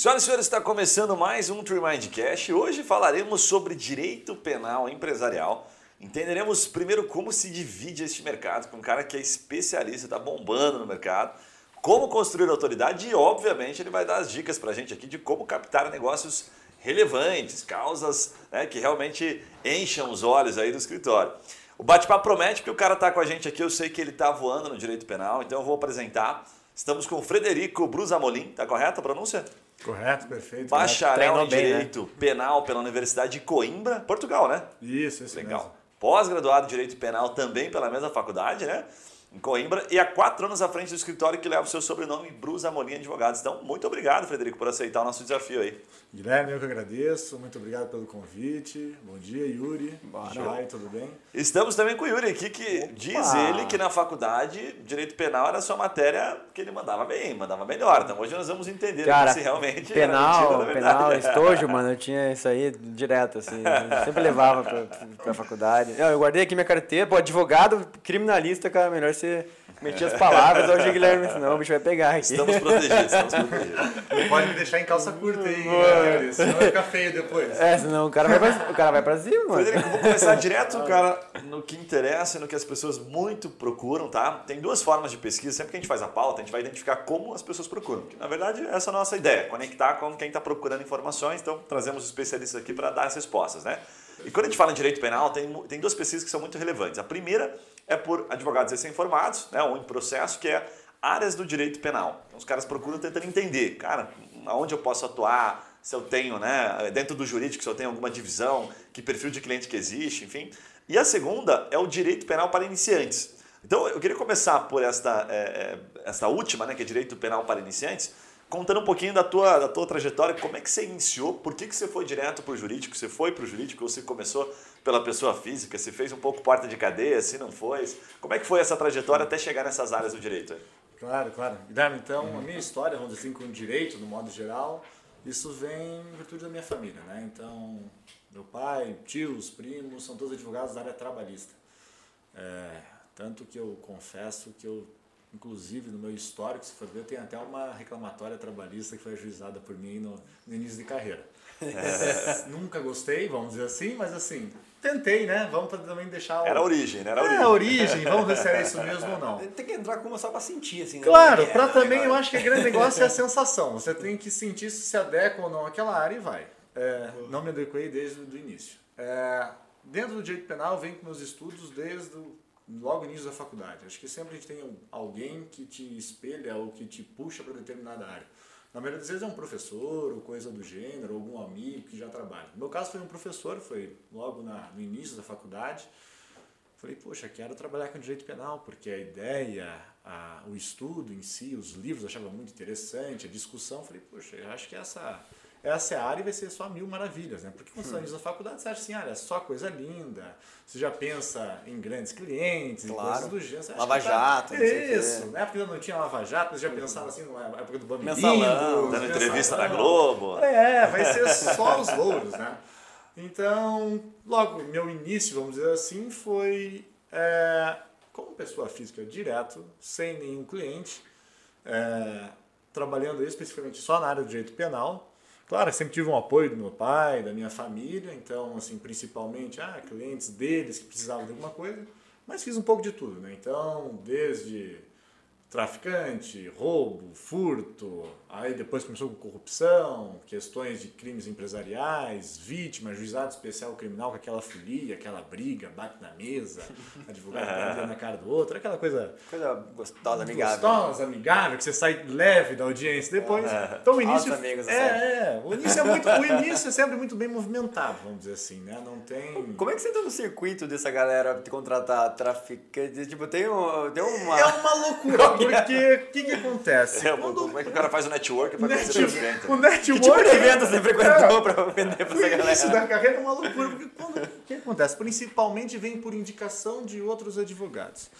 Senhoras e senhores, está começando mais um Tree Mind Cash. Hoje falaremos sobre direito penal empresarial. Entenderemos primeiro como se divide este mercado com um cara que é especialista, está bombando no mercado, como construir autoridade e, obviamente, ele vai dar as dicas para a gente aqui de como captar negócios relevantes, causas né, que realmente encham os olhos aí do escritório. O bate-papo promete porque o cara está com a gente aqui, eu sei que ele está voando no direito penal, então eu vou apresentar. Estamos com o Frederico Brusamolin, tá correta a pronúncia? Correto, perfeito. Bacharel em bem, né? Direito né? Penal pela Universidade de Coimbra, Portugal, né? Isso, isso Legal. Pós-graduado em Direito Penal também pela mesma faculdade, né? Em Coimbra e há quatro anos à frente do escritório que leva o seu sobrenome Bruce Amorim Advogados. Então, muito obrigado, Frederico, por aceitar o nosso desafio aí. Guilherme, eu que agradeço. Muito obrigado pelo convite. Bom dia, Yuri. Jai, tudo bem? Estamos também com o Yuri aqui, que Opa. diz ele que na faculdade, Direito Penal era a sua matéria que ele mandava bem, mandava melhor. Então, hoje nós vamos entender Cara, se realmente penal, era penal, estojo, mano, eu tinha isso aí direto, assim. Eu sempre levava pra, pra faculdade. Eu guardei aqui minha carteira, pô, advogado, criminalista, cara, melhor ser Meti as palavras, hoje o Guilherme senão o bicho vai pegar aqui. Estamos protegidos, estamos protegidos. Não pode me deixar em calça curta aí, né, senão vai ficar feio depois. É, senão o cara vai pra, o cara vai pra cima, mano. Frederico, vou começar direto, cara, no que interessa e no que as pessoas muito procuram, tá? Tem duas formas de pesquisa, sempre que a gente faz a pauta, a gente vai identificar como as pessoas procuram. Que, na verdade, essa é a nossa ideia, conectar com quem está procurando informações, então trazemos especialistas aqui para dar as respostas, né? E quando a gente fala em direito penal, tem, tem duas pesquisas que são muito relevantes. A primeira é por advogados recém-formados, né, ou em processo, que é áreas do direito penal. Então, os caras procuram tentando entender, cara, aonde eu posso atuar, se eu tenho, né, dentro do jurídico, se eu tenho alguma divisão, que perfil de cliente que existe, enfim. E a segunda é o direito penal para iniciantes. Então, eu queria começar por esta, é, esta última, né, que é direito penal para iniciantes, contando um pouquinho da tua, da tua trajetória, como é que você iniciou, por que, que você foi direto para o jurídico, você foi para o jurídico você começou pela pessoa física, se fez um pouco porta de cadeia, se não foi, como é que foi essa trajetória até chegar nessas áreas do direito? Claro, claro. Guilherme, então, a minha história, vamos dizer assim, com o direito, no modo geral, isso vem em virtude da minha família, né? Então, meu pai, tios, primos, são todos advogados da área trabalhista. É, tanto que eu confesso que eu Inclusive, no meu histórico, se for ver, tem até uma reclamatória trabalhista que foi ajuizada por mim no, no início de carreira. É, nunca gostei, vamos dizer assim, mas assim, tentei, né? Vamos também deixar. O... Era a origem, né? Era a origem. É a origem, vamos ver se era isso mesmo ou não. Tem que entrar com só para sentir, assim. Né? Claro, para também eu acho que o grande negócio é a sensação. Você tem que sentir se se adequa ou não àquela área e vai. É, não me adequei desde o início. É, dentro do direito penal, eu venho com meus estudos desde o logo no início da faculdade. Acho que sempre a gente tem alguém que te espelha ou que te puxa para determinada área. Na maioria das vezes é um professor ou coisa do gênero, algum amigo que já trabalha. No meu caso foi um professor, foi logo na, no início da faculdade. Falei, poxa, quero trabalhar com direito penal, porque a ideia, a, o estudo em si, os livros eu achava muito interessante, a discussão. Falei, poxa, eu acho que essa essa é a área e vai ser só mil maravilhas, né? Porque quando você hum. na faculdade, você acha assim, ah, é só coisa linda, você já pensa em grandes clientes, claro. coisas do gênero. Lava tá Jato, tá... Isso, na época ainda não tinha Lava Jato, você já pensava assim, na época do Bambi Mensalão, dando entrevista na Globo. É, vai ser só os louros, né? Então, logo, meu início, vamos dizer assim, foi é, como pessoa física direto, sem nenhum cliente, é, trabalhando especificamente só na área do direito penal, Claro, sempre tive um apoio do meu pai, da minha família, então, assim, principalmente, ah, clientes deles que precisavam de alguma coisa, mas fiz um pouco de tudo, né? Então, desde traficante, roubo, furto, aí depois começou com corrupção, questões de crimes empresariais, vítima, juizado especial criminal com aquela folia, aquela briga, bate na mesa, advogado na cara do outro, aquela coisa... Coisa gostosa, amigável. Gostosa, amigável, que você sai leve da audiência depois. Então o início... amigos, é, é, o início é muito... o início é sempre muito bem movimentado, vamos dizer assim, né? Não tem... Como é que você entra no circuito dessa galera de contratar traficante? Tipo, tem, um, tem uma... É uma loucura, porque o que, que acontece? É, Quando... Como é que o cara faz o network para Net... conhecer cliente? O network... Que tipo de evento você frequentou é, para vender para essa galera? Isso da carreira é uma loucura, porque quando... o que acontece? Principalmente vem por indicação de outros advogados.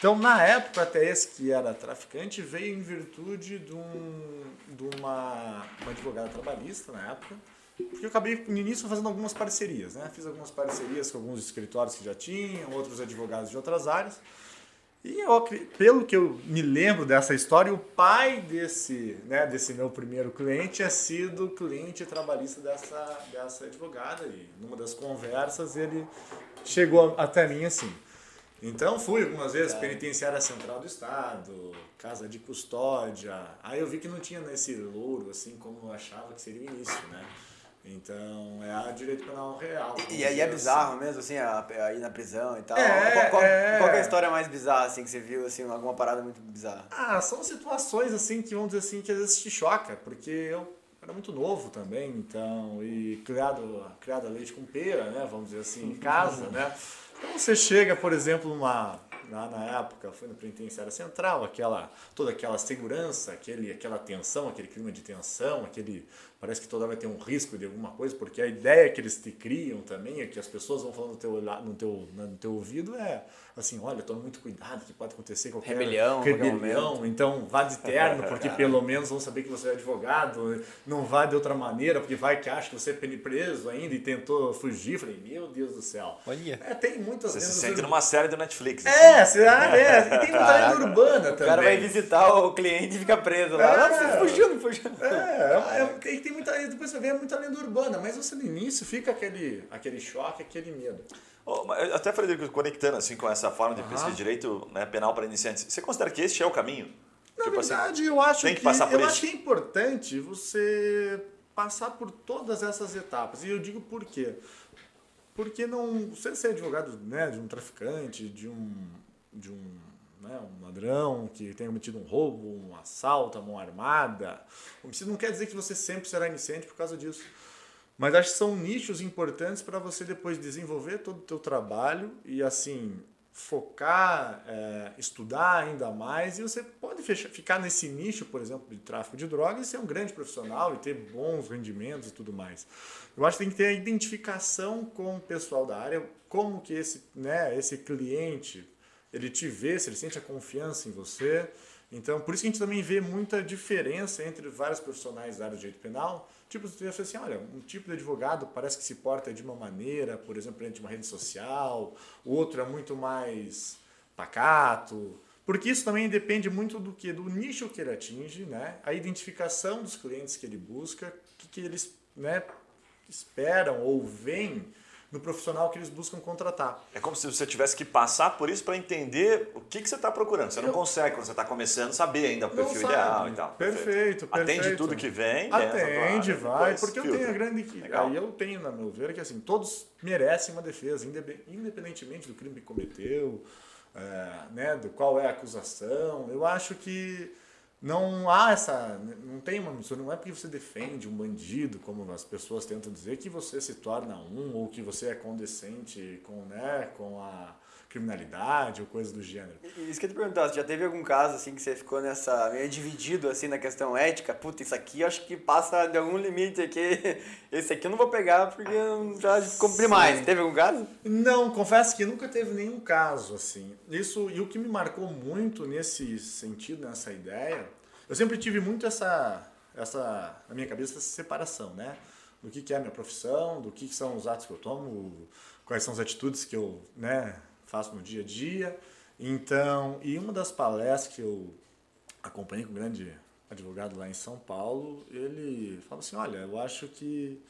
Então, na época, até esse que era traficante veio em virtude de, um, de uma, uma advogada trabalhista na época, porque eu acabei no início fazendo algumas parcerias, né? Fiz algumas parcerias com alguns escritórios que já tinham, outros advogados de outras áreas. E eu, pelo que eu me lembro dessa história, o pai desse, né, desse meu primeiro cliente tinha sido cliente trabalhista dessa, dessa advogada. E numa das conversas ele chegou até mim assim. Então fui algumas vezes penitenciária central do estado, casa de custódia. Aí eu vi que não tinha nesse louro assim como eu achava que seria o início, né? Então é a direito penal real. E aí é assim. bizarro mesmo, assim, a- aí na prisão e tal. É, qual, qual, é. qual é a história mais bizarra, assim, que você viu, assim, alguma parada muito bizarra? Ah, são situações assim que vamos dizer assim que às vezes te choca, porque eu era muito novo também, então, e criado, criado a leite com pera, né, vamos dizer assim, em casa, né? Então você chega, por exemplo, numa lá na época, foi na penitenciária central, aquela toda aquela segurança, aquele aquela tensão, aquele clima de tensão, aquele parece que toda vai ter um risco de alguma coisa, porque a ideia que eles te criam também é que as pessoas vão falando no teu no teu no teu ouvido é assim, olha, toma muito cuidado que pode acontecer qualquer Rebelião, qualquer rebelião, então vá de terno, porque pelo menos vão saber que você é advogado, não vá de outra maneira, porque vai que acha que você é preso ainda e tentou fugir. Falei, meu Deus do céu. Olha. É, tem muitas Você se sente numa série do Netflix. assim. É, será? É, e tem muita lenda urbana também. O cara vai visitar o cliente e fica preso lá. É. Não, você fugiu, não fugiu. É, é, tem, tem muita, depois você vê muita lenda urbana, mas você no início fica aquele, aquele choque, aquele medo. Mas Até, Frederico, conectando assim com essa forma de pesquisa de direito né, penal para iniciantes, você considera que este é o caminho? Na Tipo assim, verdade, eu acho que, que eu isso. acho que é importante você passar por todas essas etapas. E eu digo por quê? Porque não você ser advogado né, de um traficante, de um de um, né, um ladrão que tenha cometido um roubo, um assalto, a mão armada, isso não quer dizer que você sempre será iniciante por causa disso. Mas acho que são nichos importantes para você depois desenvolver todo o teu trabalho e assim focar, é, estudar ainda mais e você pode fechar, ficar nesse nicho, por exemplo, de tráfico de drogas e ser um grande profissional e ter bons rendimentos e tudo mais. Eu acho que tem que ter a identificação com o pessoal da área, como que esse, né, esse cliente ele te vê, se ele sente a confiança em você. Então, por isso que a gente também vê muita diferença entre vários profissionais da área de direito penal. Tipo, você fala assim, olha, um tipo de advogado parece que se porta de uma maneira, por exemplo, dentro de uma rede social, o outro é muito mais pacato. Porque isso também depende muito do que do nicho que ele atinge, né? A identificação dos clientes que ele busca, o que, que eles, né, esperam ou veem no profissional que eles buscam contratar. É como se você tivesse que passar por isso para entender o que, que você está procurando. Você não Eu- consegue, quando você está começando, saber ainda o perfil ideal e tal. Perfeito, Atende perfeito. tudo que vem. tua Atende, vai, porque eu filtra. tenho a grande. Legal. Aí eu tenho, na meu ver, que assim, todos merecem uma defesa, indep- independentemente do crime que cometeu, é, né, do qual é a acusação. Eu acho que não há essa. Não tem uma não é porque você defende um bandido, como as pessoas tentam dizer, que você se torna um, ou que você é condescente com, né, com a criminalidade ou coisa do gênero. Isso que eu te perguntar, já teve algum caso assim que você ficou nessa meio dividido assim na questão ética? Puta, isso aqui eu acho que passa de algum limite aqui. Esse aqui eu não vou pegar porque eu já cumpri mais. Teve algum caso? Não, confesso que nunca teve nenhum caso assim. Isso e o que me marcou muito nesse sentido, nessa ideia, eu sempre tive muito essa essa na minha cabeça essa separação, né? Do que que é a minha profissão, do que que são os atos que eu tomo, quais são as atitudes que eu, né, faço no dia a dia. Então, e uma das palestras que eu acompanhei com um grande advogado lá em São Paulo, ele falou assim, olha, eu acho que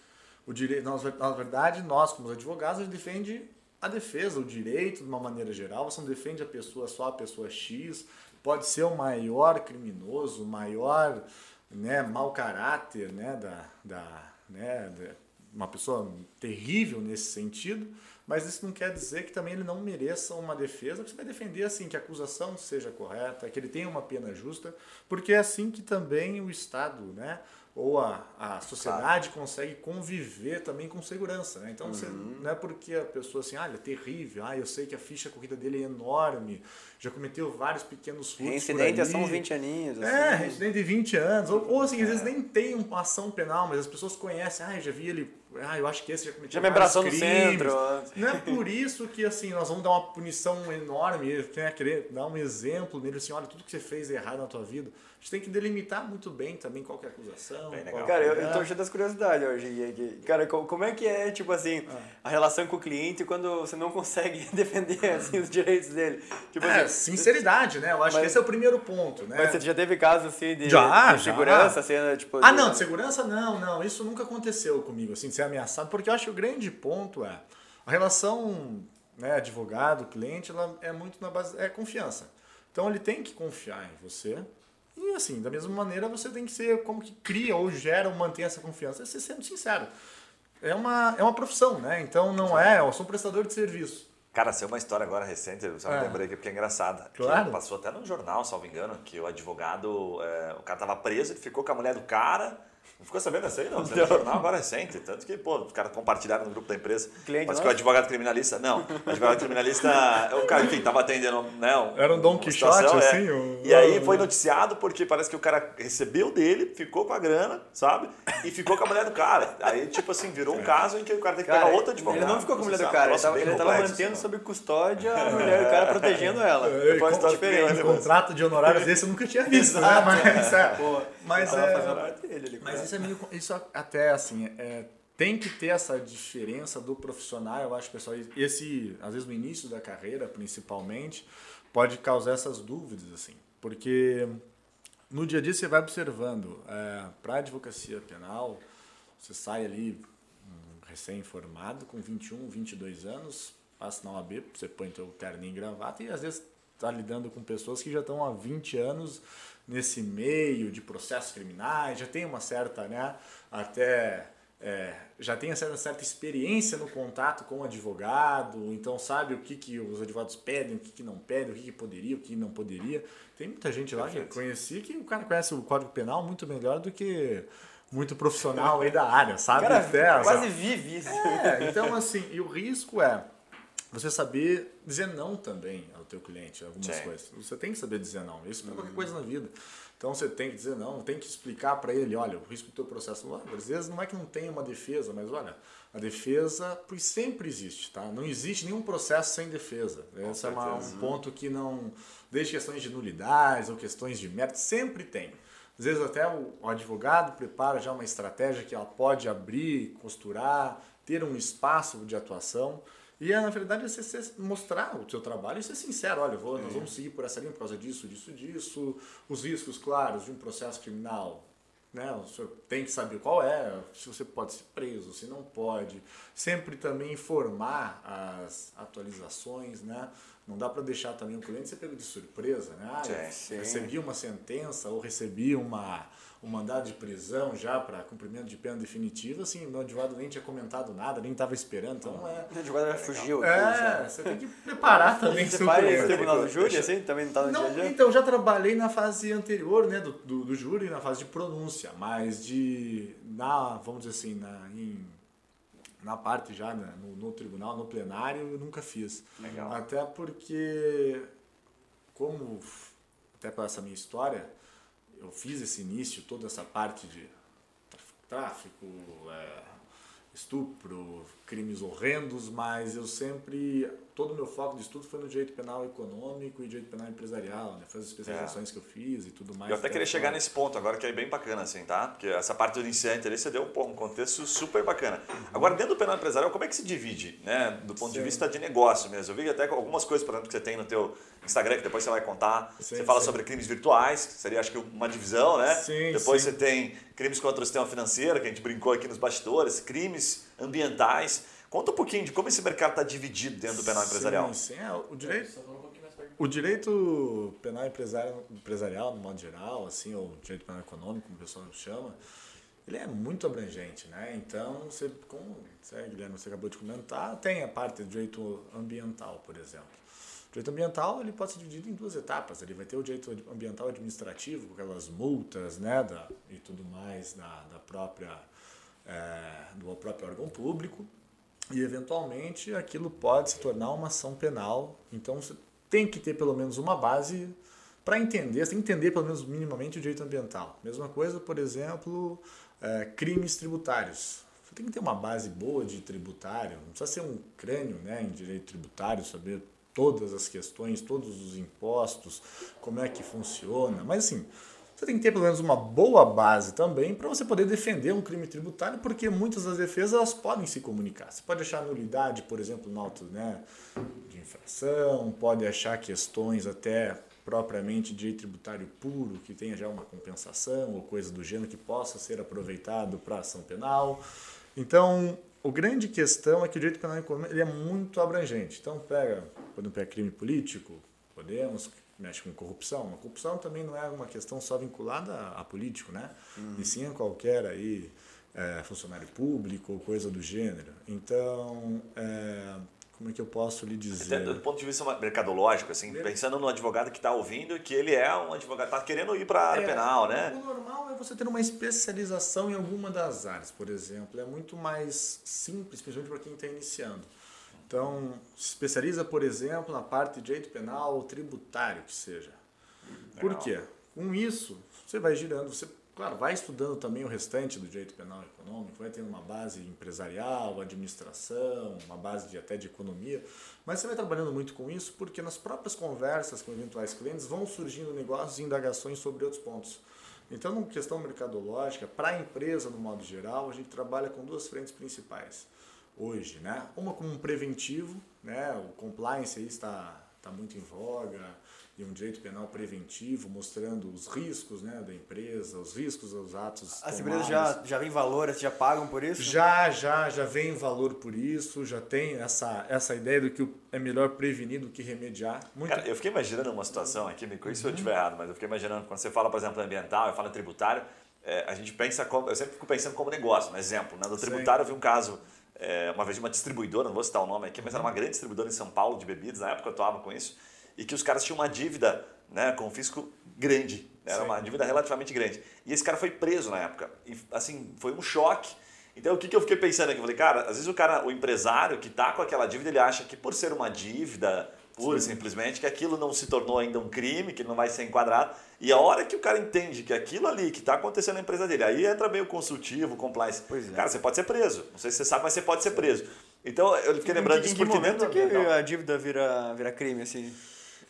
o direito, na verdade, nós como advogados, a gente defende a defesa, o direito de uma maneira geral, você não defende a pessoa só a pessoa X, pode ser o maior criminoso, o maior né, mau caráter né, da, da, né, da- uma pessoa terrível nesse sentido, mas isso não quer dizer que também ele não mereça uma defesa, você vai defender assim que a acusação seja correta, que ele tenha uma pena justa, porque é assim que também o Estado, né, ou a, a sociedade consegue conviver também com segurança, né? Então você, não é porque a pessoa assim, ah, ele é terrível, ah, eu sei que a ficha corrida dele é enorme, já cometeu vários pequenos furtos Reincidente por é ali. 20 aninhos. É, assim. residente de 20 anos. Ou, ou assim, às vezes nem tem uma ação penal, mas as pessoas conhecem. Ah, eu já vi ele. Ah, eu acho que esse já cometeu Já me vários abraçou no crimes. centro. Não é por isso que assim, nós vamos dar uma punição enorme, né? querer dar um exemplo nele assim, olha, tudo que você fez é errado na tua vida. A gente tem que delimitar muito bem também qual que é a acusação, legal. Cara, eu, eu É. tô cheio das curiosidades hoje. Cara, co- como é que é, tipo assim, a relação com o cliente quando você não consegue defender, assim, os direitos dele? Tipo É, assim, sinceridade, né? Eu acho Mas- que esse é o primeiro ponto, né? mas você já teve casos, assim, de, Já, de já. segurança, assim, né, tipo... Ah, de- não, de segurança não, não. Isso nunca aconteceu comigo, assim, de ser ameaçado, porque eu acho que o grande ponto é a relação né, advogado-cliente, ela é muito na base, é confiança. Então ele tem que confiar em você. E assim, da mesma maneira, você tem que ser como que cria ou gera ou mantém essa confiança. É ser sendo sincero. É uma, é uma profissão, né? Então não é, eu sou um prestador de serviço. Cara, saiu uma história agora recente, eu só me É. lembrei aqui porque é engraçada. que Claro. passou até no jornal, salvo engano, que o advogado, é, o cara tava preso, ele ficou com a mulher do cara. Não ficou sabendo dessa aí, não? Saiu no jornal agora recente. Tanto que, pô, os caras compartilharam no grupo da empresa. Cliente Mas que o advogado criminalista. Não, o advogado criminalista. o cara, enfim, tava atendendo. Né, um- Era um Dom Quixote, é. assim, um- E aí foi noticiado porque parece que o cara recebeu dele, ficou com a grana, sabe? E ficou com a mulher do cara. Aí, tipo assim, virou um caso em que o cara tem que Cara, pegar outro advogado. ele não ficou com a mulher do processar. cara, ele Um tava, ele tava mantendo sob custódia a mulher do cara, protegendo ela. É, Depois tá diferente. diferente. contrato de honorários desse eu nunca tinha visto, né? Mas, é, mas, é, ali. Mas isso é meio. Isso até assim. É, tem que ter essa diferença do profissional, eu acho, pessoal. Esse, às vezes, no início da carreira, principalmente, pode causar essas dúvidas, assim. Porque no dia a dia você vai observando. É, Para advocacia penal, você sai ali um recém-formado, com 21, 22 anos, passa na OAB, você põe teu terninho e gravata, e às vezes está lidando com pessoas que já estão há 20 anos nesse meio de processos criminais, já tem uma certa, né, até é, já tem essa certa experiência no contato com o advogado, então sabe o que, que os advogados pedem, o que, que não pedem, o que, que poderia, o que não poderia. Tem muita gente lá que eu conheci que o cara conhece o Código Penal muito melhor do que muito profissional aí da área, sabe? Cara, Até, quase sabe? vive isso. É, então assim, e o risco é você saber dizer não também teu cliente, algumas Sim. coisas. Você tem que saber dizer não. Isso para qualquer coisa na vida. Então você tem que dizer não, tem que explicar para ele, olha, o risco do teu processo, olha, às vezes não é que não tem uma defesa, mas olha, a defesa porque sempre existe, tá? Não existe nenhum processo sem defesa. Esse é um ponto que não, desde questões de nulidades ou questões de mérito, sempre tem. Às vezes até o advogado prepara já uma estratégia que ela pode abrir, costurar, ter um espaço de atuação. E é, na verdade, você, você mostrar o seu trabalho e ser sincero. Olha, vou- nós vamos seguir por essa linha por causa disso, disso, disso. Os riscos claros de um processo criminal. Né? O senhor tem que saber qual é, se você pode ser preso, se não pode. Sempre também informar as atualizações, né? Não dá para deixar também o cliente ser pego de surpresa, né? Ah, Sim, sim. recebi uma sentença ou recebi uma, um mandado de prisão já para cumprimento de pena definitiva, assim, meu advogado nem tinha comentado nada, nem estava esperando, então não é... O advogado já fugiu. aqui, É, já. você tem que preparar também Você faz cliente. tribunal do júri, assim? Também não tá no dia a Não, dia? então, já trabalhei na fase anterior, né, do, do, do júri, na fase de pronúncia, mas de, na, vamos dizer assim, na, em, na parte já, né, no, no tribunal, no plenário, eu nunca fiz. Legal. Até porque, como, até com essa minha história, eu fiz esse início, toda essa parte de tráfico, é, estupro, crimes horrendos, mas eu sempre, todo o meu foco de estudo foi no direito penal econômico e direito penal empresarial, né? Foi as especializações que eu fiz e tudo mais. Eu até queria chegar nesse ponto agora, que é bem bacana, assim, tá? Porque essa parte do iniciante ali, você deu pô, um contexto super bacana. Agora, dentro do penal empresarial, como é que se divide, né? Do ponto de Sim. vista de negócio mesmo. Eu vi até algumas coisas, por exemplo, que você tem no teu Instagram, que depois você vai contar. Sim, você fala sim. sobre crimes virtuais, que seria, acho que, uma divisão, né? Sim, depois sim. você tem crimes contra o sistema financeiro, que a gente brincou aqui nos bastidores, crimes ambientais. Conta um pouquinho de como esse mercado está dividido dentro do penal empresarial. Sim, sim. É, o direito, o direito penal empresarial, empresarial, no modo geral, assim, ou direito penal econômico, como o pessoal chama, ele é muito abrangente, né? Então, você, como você, Guilherme, você acabou de comentar, tem a parte do direito ambiental, por exemplo. O direito ambiental ele pode ser dividido em duas etapas. Ele vai ter o direito ambiental administrativo, com aquelas multas né, da, e tudo mais da, da própria, é, do próprio órgão público. E, eventualmente, aquilo pode se tornar uma ação penal. Então, você tem que ter pelo menos uma base para entender, você tem que entender pelo menos minimamente o direito ambiental. Mesma coisa, por exemplo, é, crimes tributários. Você tem que ter uma base boa de tributário, não precisa ser um crânio né, em direito tributário, saber todas as questões, todos os impostos, como é que funciona. Mas assim, você tem que ter pelo menos uma boa base também para você poder defender um crime tributário, porque muitas das defesas elas podem se comunicar. Você pode achar nulidade, por exemplo, no auto né, de infração, pode achar questões até propriamente de tributário puro, que tenha já uma compensação ou coisa do gênero que possa ser aproveitado para ação penal. Então, o grande questão é que o direito penal ele é muito abrangente. Então, pega, quando pega crime político, podemos, mexe com corrupção. A corrupção também não é uma questão só vinculada a, a político, né? Uhum. E sim a qualquer aí é, funcionário público ou coisa do gênero. Então, é, como é que eu posso lhe dizer? Até do ponto de vista mercadológico, assim, pensando no advogado que está ouvindo, que ele é um advogado, está querendo ir para a área é, penal, né? O normal é você ter uma especialização em alguma das áreas, por exemplo. É muito mais simples, principalmente para quem está iniciando. Então, se especializa, por exemplo, na parte de direito penal ou tributário, que seja. Legal. Por quê? Com isso, você vai girando, você Claro, vai estudando também o restante do direito penal econômico, vai tendo uma base empresarial, administração, uma base de, até de economia, mas você vai trabalhando muito com isso porque nas próprias conversas com eventuais clientes vão surgindo negócios e indagações sobre outros pontos. Então, na questão mercadológica, para a empresa no modo geral, a gente trabalha com duas frentes principais hoje, né? Uma como um preventivo, né? O compliance aí está, está muito em voga, e um direito penal preventivo, mostrando os riscos né, da empresa, os riscos dos atos. As empresas já, já vêm valor, já pagam por isso? Já, já, já vem valor por isso, já tem essa, essa ideia do que é melhor prevenir do que remediar. Muito... Cara, eu fiquei imaginando uma situação aqui, me corrija se eu estiver errado, mas eu fiquei imaginando, quando você fala, por exemplo, ambiental, eu falo tributário, é, a gente pensa, como, eu sempre fico pensando como negócio, um exemplo. Né? Do tributário, Sim. eu vi um caso é, uma vez de uma distribuidora, não vou citar o nome aqui, mas era uma grande distribuidora em São Paulo de bebidas, na época eu atuava com isso e que os caras tinham uma dívida né, com o fisco grande. Era Sim. uma dívida relativamente grande. E esse cara foi preso na época. E assim, foi um choque. Então o que, que eu fiquei pensando aqui? Eu falei, cara, às vezes o cara, o empresário que está com aquela dívida, ele acha que por ser uma dívida, pura e simplesmente, que aquilo não se tornou ainda um crime, que não vai ser enquadrado. E a hora que o cara entende que aquilo ali que está acontecendo na empresa dele, aí entra meio consultivo, compliance. É. Cara, você pode ser preso. Não sei se você sabe, mas você pode ser preso. Então eu fiquei lembrando disso porque dentro que a dívida vira, vira crime, assim.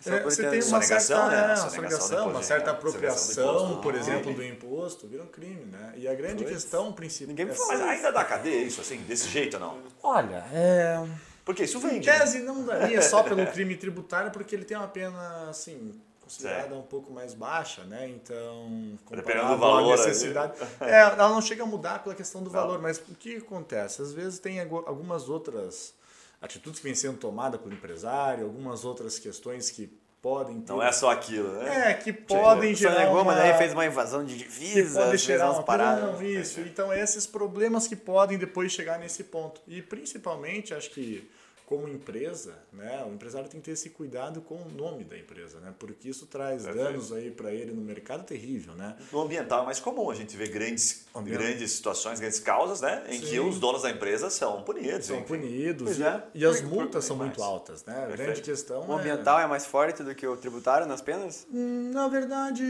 É, você tem uma certa, né? uma sonegação, uma certa apropriação, por exemplo, do imposto, vira um crime, né? E a grande questão principal... Ninguém me fala, mas ainda dá cadeia isso, assim, desse jeito ou não? Olha, é... Porque isso vem. Em tese não daria só pelo crime tributário, porque ele tem uma pena, assim, considerada um pouco mais baixa, né? Então, dependendo do valor, necessidade, é, ela não chega a mudar pela questão do não. valor, mas o que acontece? Às vezes tem algumas outras atitudes que vêm sendo tomadas pelo empresário, algumas outras questões que podem ter... Não é só aquilo, né? É, que podem gerar negou, uma... mas daí fez uma invasão de divisas, que pode gerar umas paradas. Isso. Então, esses problemas que podem depois chegar nesse ponto. E, principalmente, acho que como empresa, né, o empresário tem que ter esse cuidado com o nome da empresa, né, porque isso traz Perfeito. danos aí para ele no mercado terrível, né? No ambiental é mais comum a gente ver grandes, grandes situações, grandes causas, né, em Sim. que os donos da empresa são punidos. São punidos e, é. e, as multas são muito altas, né? A grande questão O ambiental é... é mais forte do que o tributário nas penas? Hum, na verdade,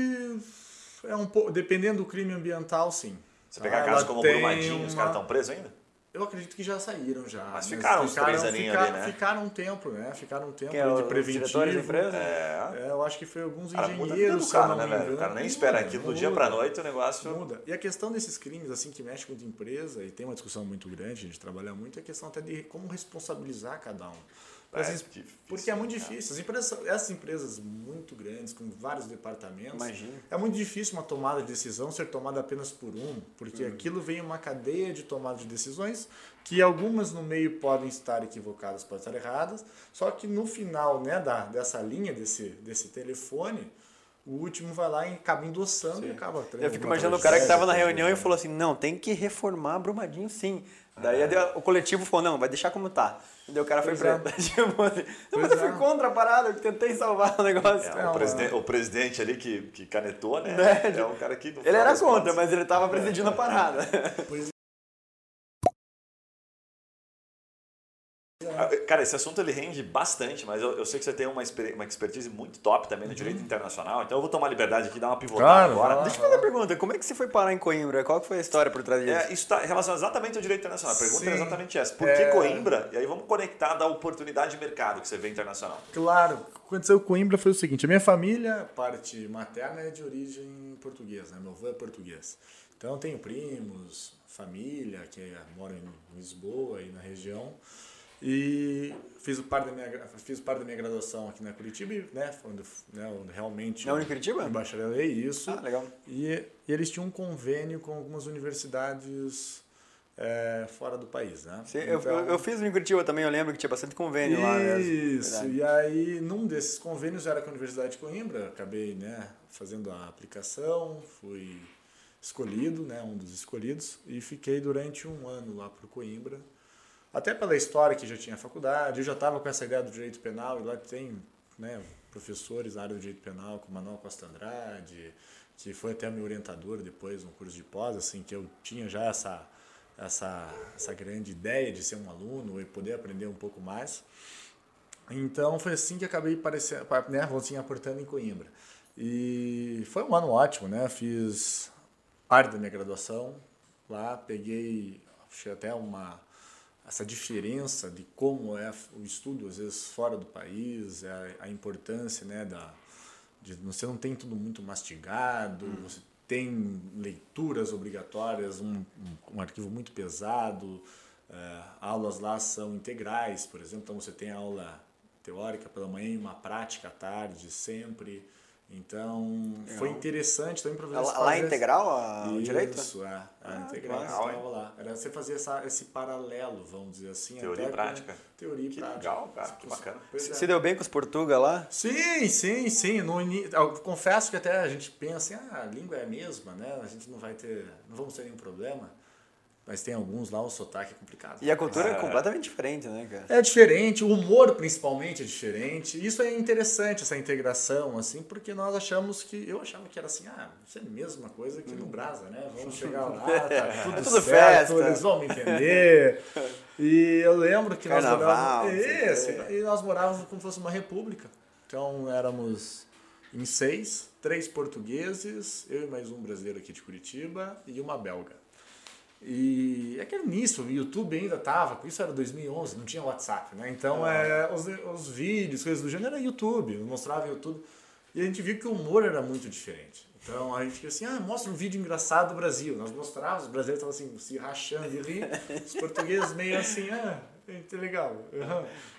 é um pouco, dependendo do crime ambiental, sim. Você pegar ah, casos como Brumadinho, uma... os caras estão presos ainda? Eu acredito que já saíram já. Mas ficaram uns três aninhos ali, né? Ficaram um tempo, né? Ficaram um tempo é de preventivo. De empresa? É. é. Eu acho que foi alguns cara, engenheiros. Muda cara, né, velho? O cara nem espera aquilo do dia para noite, o negócio. Muda. E a questão desses crimes, assim, que mexe com a empresa, e tem uma discussão muito grande, a gente trabalha muito, é a questão até de como responsabilizar cada um. É difícil, porque é muito difícil. As empresas, essas empresas muito grandes, com vários departamentos, Imagina. é muito difícil uma tomada de decisão ser tomada apenas por um, porque hum. aquilo vem uma cadeia de tomada de decisões que algumas no meio podem estar equivocadas, podem estar erradas, só que no final né, da, dessa linha, desse, desse telefone, o último vai lá e acaba endossando sim. e acaba Eu fico imaginando o cara que estava na reunião e falou assim: não, tem que reformar Brumadinho sim. Daí ah. o coletivo falou: não, vai deixar como tá. Daí o cara foi preso. É. tipo assim, mas eu fui é. contra a parada, eu tentei salvar o negócio. É, o, presidente, o, presidente, ali que, que canetou, né? É, é um cara que. Ele era contra, mas ele estava presidindo a parada. Pois Cara, esse assunto ele rende bastante, mas eu, eu sei que você tem uma, uma expertise muito top também no direito internacional, então eu vou tomar a liberdade aqui e dar uma pivotada Claro, agora. lá. Deixa eu fazer uma pergunta. Como é que você foi parar em Coimbra? Qual que foi a história por trás disso? É, isso está relacionado exatamente ao direito internacional. A pergunta é Sim. exatamente essa. Por É. que Coimbra? E aí vamos conectar da oportunidade de mercado que você vê internacional. Claro, o que aconteceu com Coimbra foi o seguinte: a minha família, parte materna, é de origem portuguesa, né? meu avô é português. Então eu tenho primos, família que moram em Lisboa e na região. E fiz o parte da minha, fiz parte da minha graduação aqui na Curitiba, né? Onde, né, onde realmente. Na Unicuritiba? Em bacharelei, isso. Ah, legal. E, e eles tinham um convênio com algumas universidades eh, fora do país, né? Eu, Então- eu, eu fiz em Curitiba também, eu lembro que tinha bastante convênio lá mesmo. isso, e aí num desses convênios era com a Universidade de Coimbra, acabei né, fazendo a aplicação, fui escolhido, né, um dos escolhidos, e fiquei durante um ano lá por Coimbra, até pela história que já tinha faculdade, eu já estava com essa ideia do direito penal, e lá tem né, professores na área do direito penal, como Manuel Costa Andrade, que foi até meu orientador depois no curso de pós, assim, que eu tinha já essa, essa, essa grande ideia de ser um aluno e poder aprender um pouco mais. Então foi assim que acabei parecendo, né, assim, aportando em Coimbra. E foi um ano ótimo, né? Fiz parte da minha graduação lá, peguei até uma essa diferença de como é o estudo às vezes fora do país, a, a importância, né, da de, você não tem tudo muito mastigado, você tem leituras obrigatórias, um, um, um arquivo muito pesado, eh, aulas lá são integrais, por exemplo, então você tem aula teórica pela manhã e uma prática à tarde, sempre. Então, foi interessante também para Lá, lá é integral a, o direito? Isso, é. é Ah, integral, estava lá. Era você fazer essa, esse paralelo, vamos dizer assim. Teoria até e prática. Teoria e Que prática. legal, cara, que bacana. Se é. se deu bem com os Portuga lá? Sim, sim, sim. No confesso que até a gente pensa, assim, ah, a língua é a mesma, né? A gente não vai ter, não vamos ter nenhum problema. Mas tem alguns lá, o sotaque é complicado. E a cultura Ah. é completamente diferente, né, cara? É diferente, o humor principalmente é diferente. Isso é interessante, essa integração, assim, porque nós achamos que. Eu achava que era assim, ah, isso é a mesma coisa que no Brasa, né? Vamos chegar lá, tá tudo, É tudo certo, festa. eles vão me entender. E eu lembro que nós Carnaval, morávamos. o Isso, quê. e nós morávamos como se fosse uma república. Então éramos em seis, três portugueses, eu e mais um brasileiro aqui de Curitiba e uma belga. E é que era início, o YouTube ainda tava, isso era 2011, não tinha WhatsApp, né? Então, é, os, os vídeos, coisas do gênero, era YouTube, eu mostrava YouTube. E a gente viu que o humor era muito diferente. Então, a gente fica assim, ah, mostra um vídeo engraçado do Brasil. Nós mostrávamos, os brasileiros estavam assim, se rachando de rir, os portugueses meio assim, ah, é legal,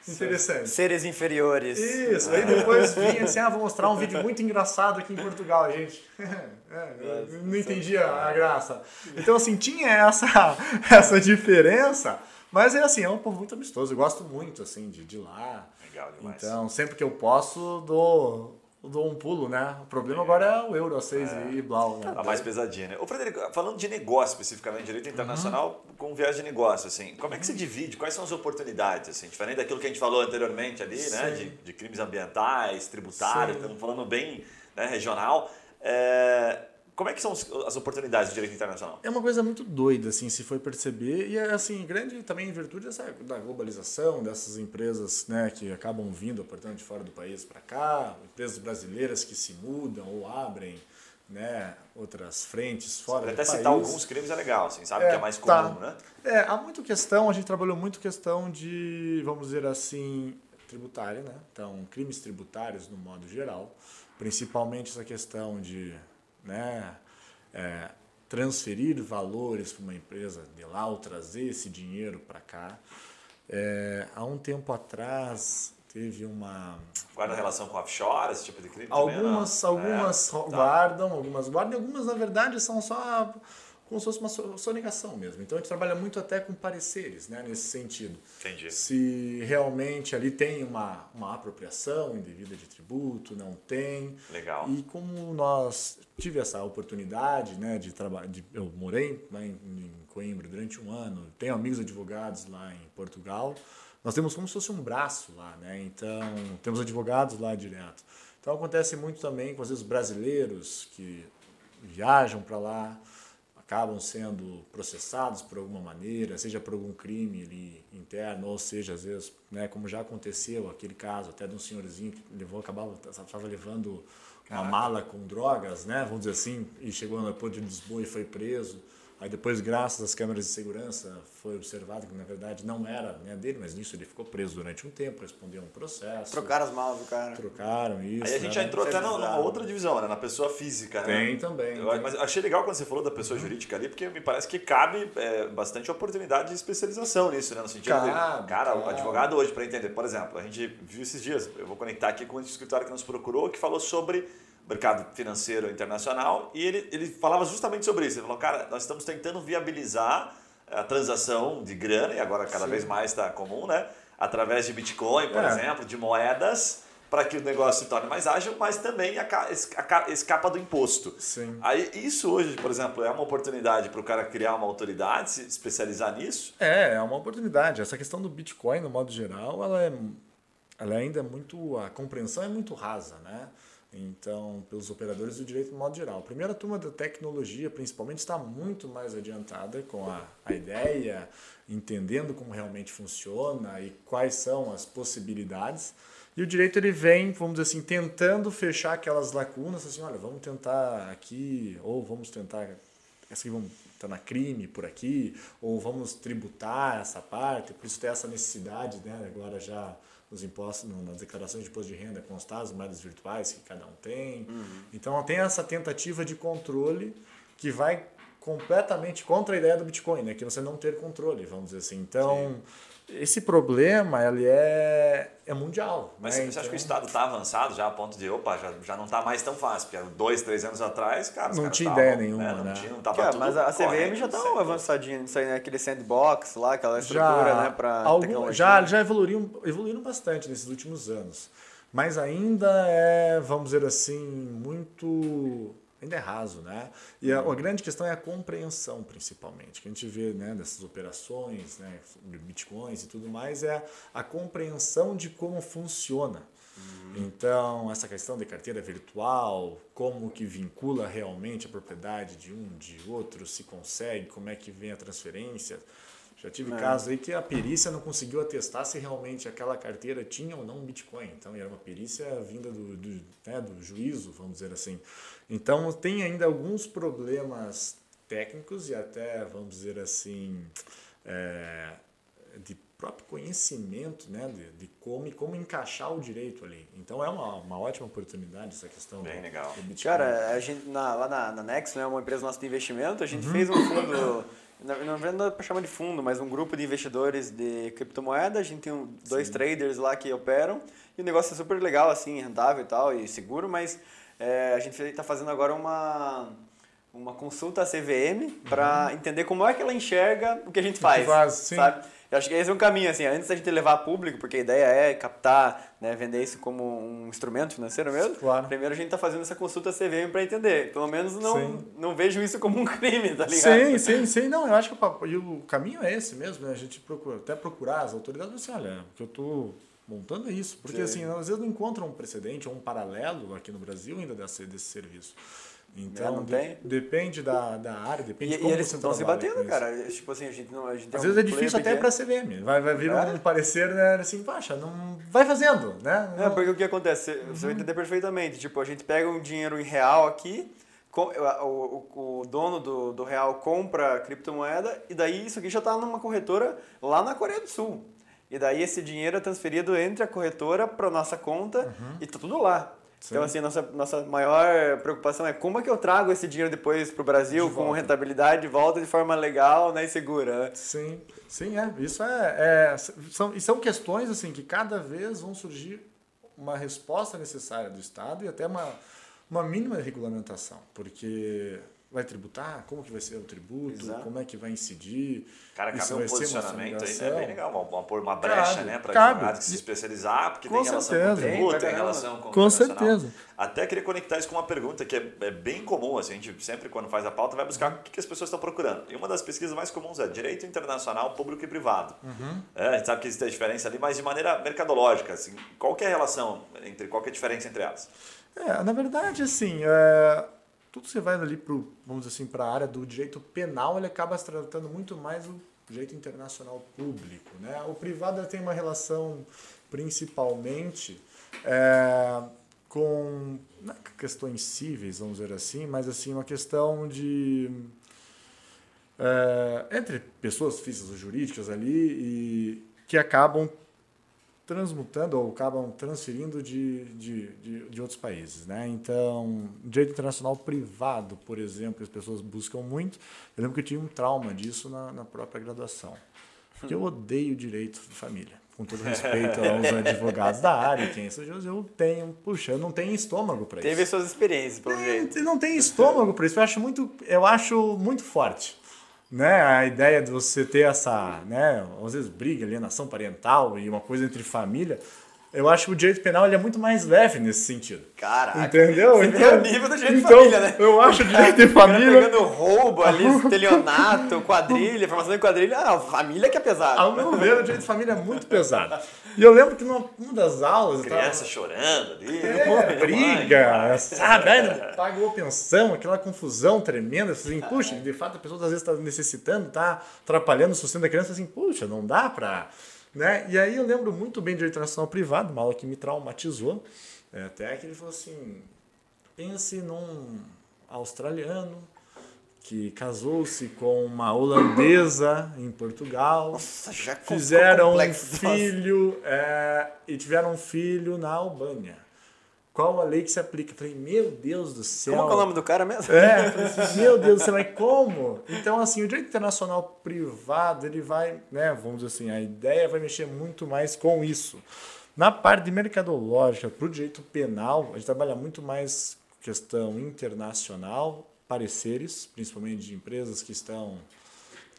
interessante. Seres inferiores. Isso, aí depois vinha assim, ah, vou mostrar um vídeo muito engraçado aqui em Portugal, a gente. É, eu não entendia a graça. Então, assim, tinha essa, essa diferença, mas é assim, é um povo muito amistoso, eu gosto muito, assim, de, de lá. Legal demais. Então, sempre que eu posso, dou, dou um pulo, né? O problema agora é o euro a 6 e blau, né? Tá mais pesadinha, né? Ô, Frederico, falando de negócio especificamente, direito internacional com viés de negócio, assim, como é que se divide? Quais são as oportunidades, assim, diferente daquilo que a gente falou anteriormente ali, né? De, de crimes ambientais, tributários, Sim. estamos falando bem né, regional. É, como é que são as oportunidades do direito internacional? É uma coisa muito doida, assim, se for perceber. E é, assim, grande também em virtude dessa, da globalização, dessas empresas né, que acabam vindo, portanto, de fora do país para cá, empresas brasileiras que se mudam ou abrem né, outras frentes fora do até país. citar alguns crimes é legal, assim, sabe? É, que é mais tá. comum, né? É, há muito questão, a gente trabalhou muito questão de, vamos dizer assim, tributária, né? Então, crimes tributários no modo geral, principalmente essa questão de, né, é, transferir valores para uma empresa de lá ou trazer esse dinheiro para cá. É, há um tempo atrás teve uma Guarda relação com offshore, esse tipo de crime também, Algumas, não? algumas É, tá. guardam, algumas guardam, algumas, na verdade, são só como se fosse uma so- sonegação mesmo. Então a gente trabalha muito até com pareceres, né, nesse sentido. Entendi. Se realmente ali tem uma, uma apropriação indevida de tributo, não tem. Legal. E como nós tive essa oportunidade, né, de trabalhar, eu morei lá em, em Coimbra durante um ano, tenho amigos advogados lá em Portugal. Nós temos como se fosse um braço lá, né? Então, temos advogados lá direto. Então acontece muito também com às vezes brasileiros que viajam para lá, acabam sendo processados por alguma maneira, seja por algum crime ali interno, ou seja, às vezes, né, como já aconteceu, aquele caso até de um senhorzinho que levou, acabava, estava levando uma mala com drogas, né, vamos dizer assim, e chegou no aeroporto de Lisboa e foi preso. Aí depois, graças às câmeras de segurança, foi observado que na verdade não era né, dele, mas nisso ele ficou preso durante um tempo, respondeu um processo. Trocaram as malas do cara. Trocaram isso. Aí a gente né? já entrou até numa bizarro. outra divisão, né? Na pessoa física, né? Tem também. Eu, tem. mas eu achei legal quando você falou da pessoa jurídica ali, porque me parece que cabe é, bastante oportunidade de especialização nisso, né? No sentido de, Cabe, cara, o cabe. advogado hoje, para entender, por exemplo, a gente viu esses dias, eu vou conectar aqui com o escritório que nos procurou, que falou sobre mercado financeiro internacional e ele, ele falava justamente sobre isso. Ele falou, cara, nós estamos tentando viabilizar a transação de grana, e agora cada Sim. vez mais está comum, né? Através de Bitcoin, por É. exemplo, de moedas, para que o negócio se torne mais ágil, mas também escapa do imposto. Sim. Aí, isso hoje, por exemplo, é uma oportunidade para o cara criar uma autoridade, se especializar nisso. É, é uma oportunidade. Essa questão do Bitcoin, no modo geral, ela é, ela ainda é muito. A compreensão é muito rasa, né? Então, pelos operadores do direito no modo geral. A primeira turma da tecnologia, principalmente, está muito mais adiantada com a, a ideia, entendendo como realmente funciona e quais são as possibilidades. E o direito ele vem, vamos dizer assim, tentando fechar aquelas lacunas, assim, olha, vamos tentar aqui, ou vamos tentar aqui vamos tornar crime por aqui, ou vamos tributar essa parte, por isso tem essa necessidade, né, agora já nos impostos, nas declarações de imposto de renda constar as moedas virtuais que cada um tem. Então tem essa tentativa de controle que vai completamente contra a ideia do Bitcoin, né, que você não ter controle, vamos dizer assim. Então, esse problema, ele é, é mundial. Mas né? você acha que o Então- Estado está avançado já a ponto de, opa, já, já não está mais tão fácil? Porque há dois, três anos atrás, cara, os Não caras tinha tavam, ideia nenhuma, Não né? tinha, não tava tudo mas a, CVM correto, já tá certo. avançadinha nisso aí, né? Aquele sandbox lá, aquela estrutura, né? Pra algum- tecnologia. já, já evoluíram, evoluíram bastante nesses últimos anos. Mas ainda é, vamos dizer assim, muito. Ainda é raso, né? E a, a grande questão é a compreensão, principalmente. Que a gente vê né, dessas operações, né, de bitcoins e tudo mais, é a, a compreensão de como funciona. Então, essa questão de carteira virtual, como que vincula realmente a propriedade de um, de outro, se consegue, como é que vem a transferência. Já tive casos aí que a perícia não conseguiu atestar se realmente aquela carteira tinha ou não um Bitcoin. Então, era uma perícia vinda do, do, né, do juízo, vamos dizer assim. Então, tem ainda alguns problemas técnicos e até, vamos dizer assim, é, de próprio conhecimento né, de, de como e como encaixar o direito ali. Então, é uma, uma ótima oportunidade essa questão Bem do, legal. do Bitcoin. Cara, a gente, na- lá na, na Next, né, uma empresa nossa de investimento, a gente Uhum. fez um fundo, não é para chamar de fundo, mas um grupo de investidores de criptomoeda, a gente tem dois traders lá que operam, e o negócio é super legal, assim, rentável e tal, e seguro, mas é, a gente está fazendo agora uma, uma consulta à CVM para entender como é que ela enxerga o que a gente faz, faz, sim. sabe? Eu acho que esse é um caminho, assim, antes da gente levar a público, porque a ideia é captar, né, vender isso como um instrumento financeiro mesmo, Claro. primeiro a gente está fazendo essa consulta CVM para entender. Pelo menos não, Sim. não vejo isso como um crime, tá ligado? Sim, sim, sim. Não, eu acho que o, papo- o caminho é esse mesmo, né? A gente procura, até procurar as autoridades e assim, olha, o que eu tô montando é isso. Porque, Sim. assim, às vezes não encontram um precedente ou um paralelo aqui no Brasil ainda desse, desse serviço. Então, não de- tem? depende da, da área, depende E, de como e eles estão se batendo, com cara. Tipo assim, a gente não. A gente Às vezes é difícil até para CVM. Vai, vai vir É? um parecer, né, assim, poxa, não vai fazendo, né? É, porque o que acontece? Você Uhum. vai entender perfeitamente. Tipo, a gente pega um dinheiro em real aqui, co- o, o, o dono do, do real compra criptomoeda, e daí isso aqui já está numa corretora lá na Coreia do Sul. E daí esse dinheiro é transferido entre a corretora para nossa conta e tá tudo lá. Então. Sim. assim, nossa, nossa maior preocupação é como é que eu trago esse dinheiro depois para o Brasil De com rentabilidade de volta de forma legal né, e segura. né? Sim, sim, é. Isso é, é são, e são questões assim que cada vez vão surgir uma resposta necessária do Estado e até uma, uma mínima regulamentação, porque vai tributar, como que vai ser o tributo, Exato. como é que vai incidir. Cara, isso cabe um posicionamento aí, né? Bem legal. Uma, uma, pôr uma brecha, Cabe, né? Para cabe. advogados que se especializar, porque Com tem relação certeza. com Tem, tributo, tem relação com o Com certeza. Até queria conectar isso com uma pergunta que é, é bem comum, assim, a gente sempre quando faz a pauta vai buscar o que, que as pessoas estão procurando. E uma das pesquisas mais comuns é direito internacional, público e privado. Uhum. É, a gente sabe que existe a diferença ali, mas de maneira mercadológica, assim, qual que é a relação entre, qual que é a diferença entre elas? É, na verdade, assim, é, tudo você vai ali para vamos dizer assim, para a área do direito penal, ele acaba se tratando muito mais do direito internacional público. Né? O privado tem uma relação principalmente é, com não é questões cíveis, vamos dizer assim, mas assim uma questão de é, entre pessoas físicas ou jurídicas ali e que acabam transmutando ou acabam transferindo de, de, de, de, outros países. Né? Então, direito internacional privado, por exemplo, as pessoas buscam muito. Eu lembro que eu tinha um trauma disso na, na própria graduação. Porque eu odeio direito de família. Com todo respeito aos advogados da área, quem seja, eu tenho, puxa, eu não tenho estômago para isso. Teve suas experiências, pelo é, jeito. Não tem estômago para isso. Eu acho muito, eu acho muito forte né, a ideia de você ter essa, né, às vezes briga, alienação parental e uma coisa entre família, eu acho que o direito penal ele é muito mais leve nesse sentido. Caraca. Entendeu? Você então, o nível do direito então, de família, né? Eu acho o direito de família. pegando roubo ali, estelionato, quadrilha, formação de quadrilha. Ah, família que é pesado. Ao meu ver, o direito de família é muito pesado. E eu lembro que numa uma das aulas. Criança tava... chorando ali. É, briga, sabe? Aí pagou pensão, aquela confusão tremenda. Assim, puxa, de fato a pessoa às vezes está necessitando, está atrapalhando o sustento da criança, assim, puxa, não dá para né? E aí eu lembro muito bem de direito nacional privado, uma aula que me traumatizou. É, até que ele falou assim: pense num australiano que casou-se com uma holandesa em Portugal. Nossa, fizeram um filho é, e tiveram um filho na Albânia qual a lei que se aplica? Eu falei, meu Deus do céu. Como é o nome do cara mesmo? É, falei assim, meu Deus do céu, mas como? Então, assim, o direito internacional privado, ele vai, né, vamos dizer assim, a ideia vai mexer muito mais com isso. Na parte de mercadológica, para o direito penal, a gente trabalha muito mais questão internacional, pareceres, principalmente de empresas que estão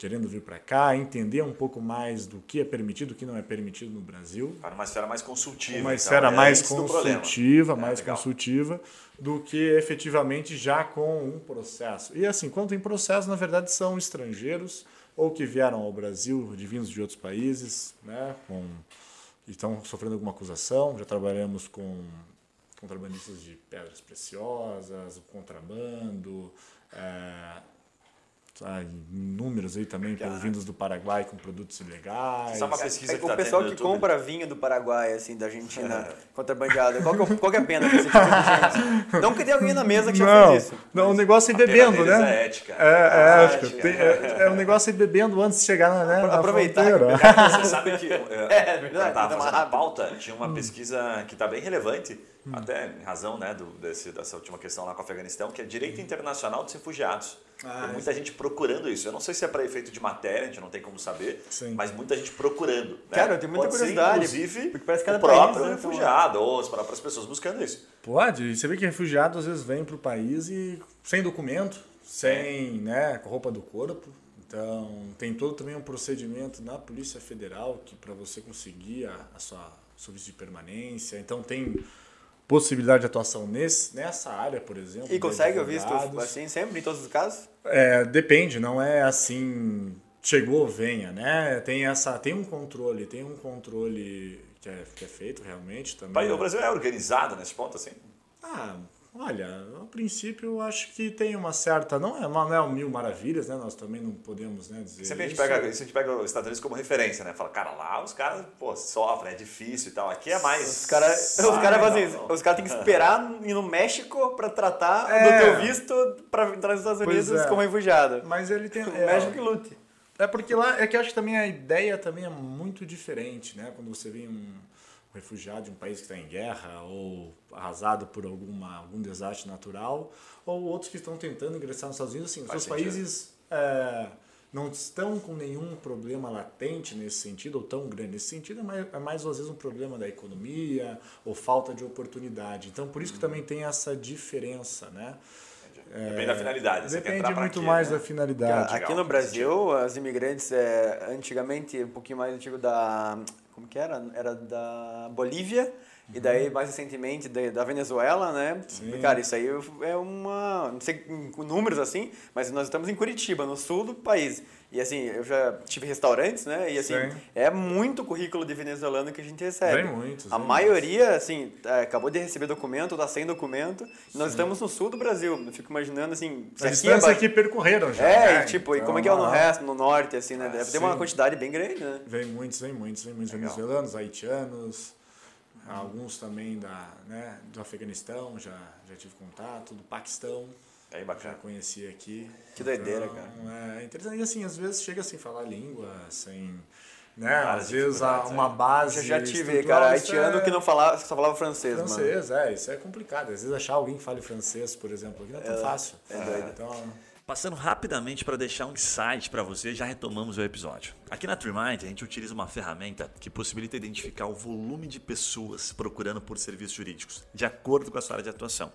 querendo vir para cá, entender um pouco mais do que é permitido, o que não é permitido no Brasil. Para uma esfera mais consultiva. Uma então, esfera é mais consultiva, mais é, consultiva do que efetivamente já com um processo. E assim, quando tem processo, na verdade são estrangeiros ou que vieram ao Brasil, de vindos de outros países, né, com, estão sofrendo alguma acusação. Já trabalhamos com contrabandistas de pedras preciosas, contrabando, é, ah, números aí também, ah. vindos do Paraguai com produtos ilegais. É uma pesquisa é, que O tá pessoal que compra vinho do Paraguai, assim, da Argentina, é. contrabandeado, qual que, é, qual que é a pena desse tipo de gente? Não que tenha alguém na mesa que já não, fez isso. Não, o negócio é ir bebendo, né? É ética. É, é, ah, ética. Tem, é, é um negócio é ir bebendo antes de chegar na, né, Aproveitar. Na Você sabe que... É, é verdade. Fazendo pauta, tinha uma pesquisa que está bem relevante, hum. até em razão né, do, desse, dessa última questão lá com o Afeganistão, que é direito internacional dos refugiados. Ah, Tem muita é. gente procurando isso. Eu não sei se é para efeito de matéria, a gente não tem como saber, Sim. mas muita gente procurando. Né? Cara, eu tenho muita Pode curiosidade. Ser, inclusive, porque parece cada o próprio país, né, refugiado, ou as próprias pessoas buscando isso. Pode. Você vê que refugiado às vezes vem para o país e sem documento, sem né, com roupa do corpo. Então, tem todo também um procedimento na Polícia Federal que para você conseguir a, a sua serviço de permanência. Então, tem possibilidade de atuação nesse, nessa área, por exemplo. E consegue o visto assim sempre, em todos os casos? É, depende, não é assim, chegou, venha, né? Tem, essa, tem um controle, tem um controle que é, que é feito realmente também. o Brasil é organizado nesse ponto, assim? Ah, Olha, a princípio eu acho que tem uma certa. Não é, não é um mil maravilhas, né? Nós também não podemos né, dizer. Sempre a gente, pega, a gente pega os Estados Unidos como referência, né? Fala, cara, lá os caras, pô, sofrem, é difícil e tal. Aqui é mais. Os caras os cara fazem isso. Os caras têm que esperar ir no México para tratar é. do teu visto para entrar nos Estados Unidos é. como refugiado. Mas ele tem. O é, México que lute. É porque lá é que eu acho que também a ideia também é muito diferente, né? Quando você vê um refugiado de um país que está em guerra ou arrasado por alguma, algum desastre natural, ou outros que estão tentando ingressar nos Estados Unidos. Assim, os seus países é, não estão com nenhum problema latente nesse sentido, ou tão grande nesse sentido, é mais, é mais às vezes um problema da economia ou falta de oportunidade. Então, por isso que também tem essa diferença, né? Depende é, da finalidade. Depende muito aqui, mais né? da finalidade. Aqui no Brasil, as imigrantes, é, antigamente, um pouquinho mais antigo da como que era? Era da Bolívia E daí, mais recentemente, da da Venezuela, né? Cara, isso aí é uma. Não sei com números assim, mas nós estamos em Curitiba, no sul do país. E assim, eu já tive restaurantes, né? E assim, Sim. é muito currículo de venezuelano que a gente recebe. Vem muitos, A vem maioria, assim, é, acabou de receber documento, tá sem documento. E nós estamos no sul do Brasil. Eu fico imaginando, assim. se A aqui distância que percorreram já. É, né? e tipo, e Então, como é que é no ah, resto, no norte, assim, né? Ah, Deve ter uma sim. quantidade bem grande, né? Vem muitos, vem muitos, vem muitos Legal. venezuelanos, haitianos, alguns também da, né, do Afeganistão, já, já tive contato, do Paquistão, Já bacana. conheci aqui. Que doideira, Então, É interessante, e assim, às vezes chega sem falar língua, sem... Né, às vezes uma base Eu já tive, cara, haitiano é que não falava, só falava francês, mano. Francês, é, isso é complicado. Às vezes achar alguém que fale francês, por exemplo, aqui não é tão fácil. é doido. Então, Passando rapidamente para deixar um insight para você, já retomamos o episódio. Aqui na TreeMind a gente utiliza uma ferramenta que possibilita identificar o volume de pessoas procurando por serviços jurídicos, de acordo com a sua área de atuação.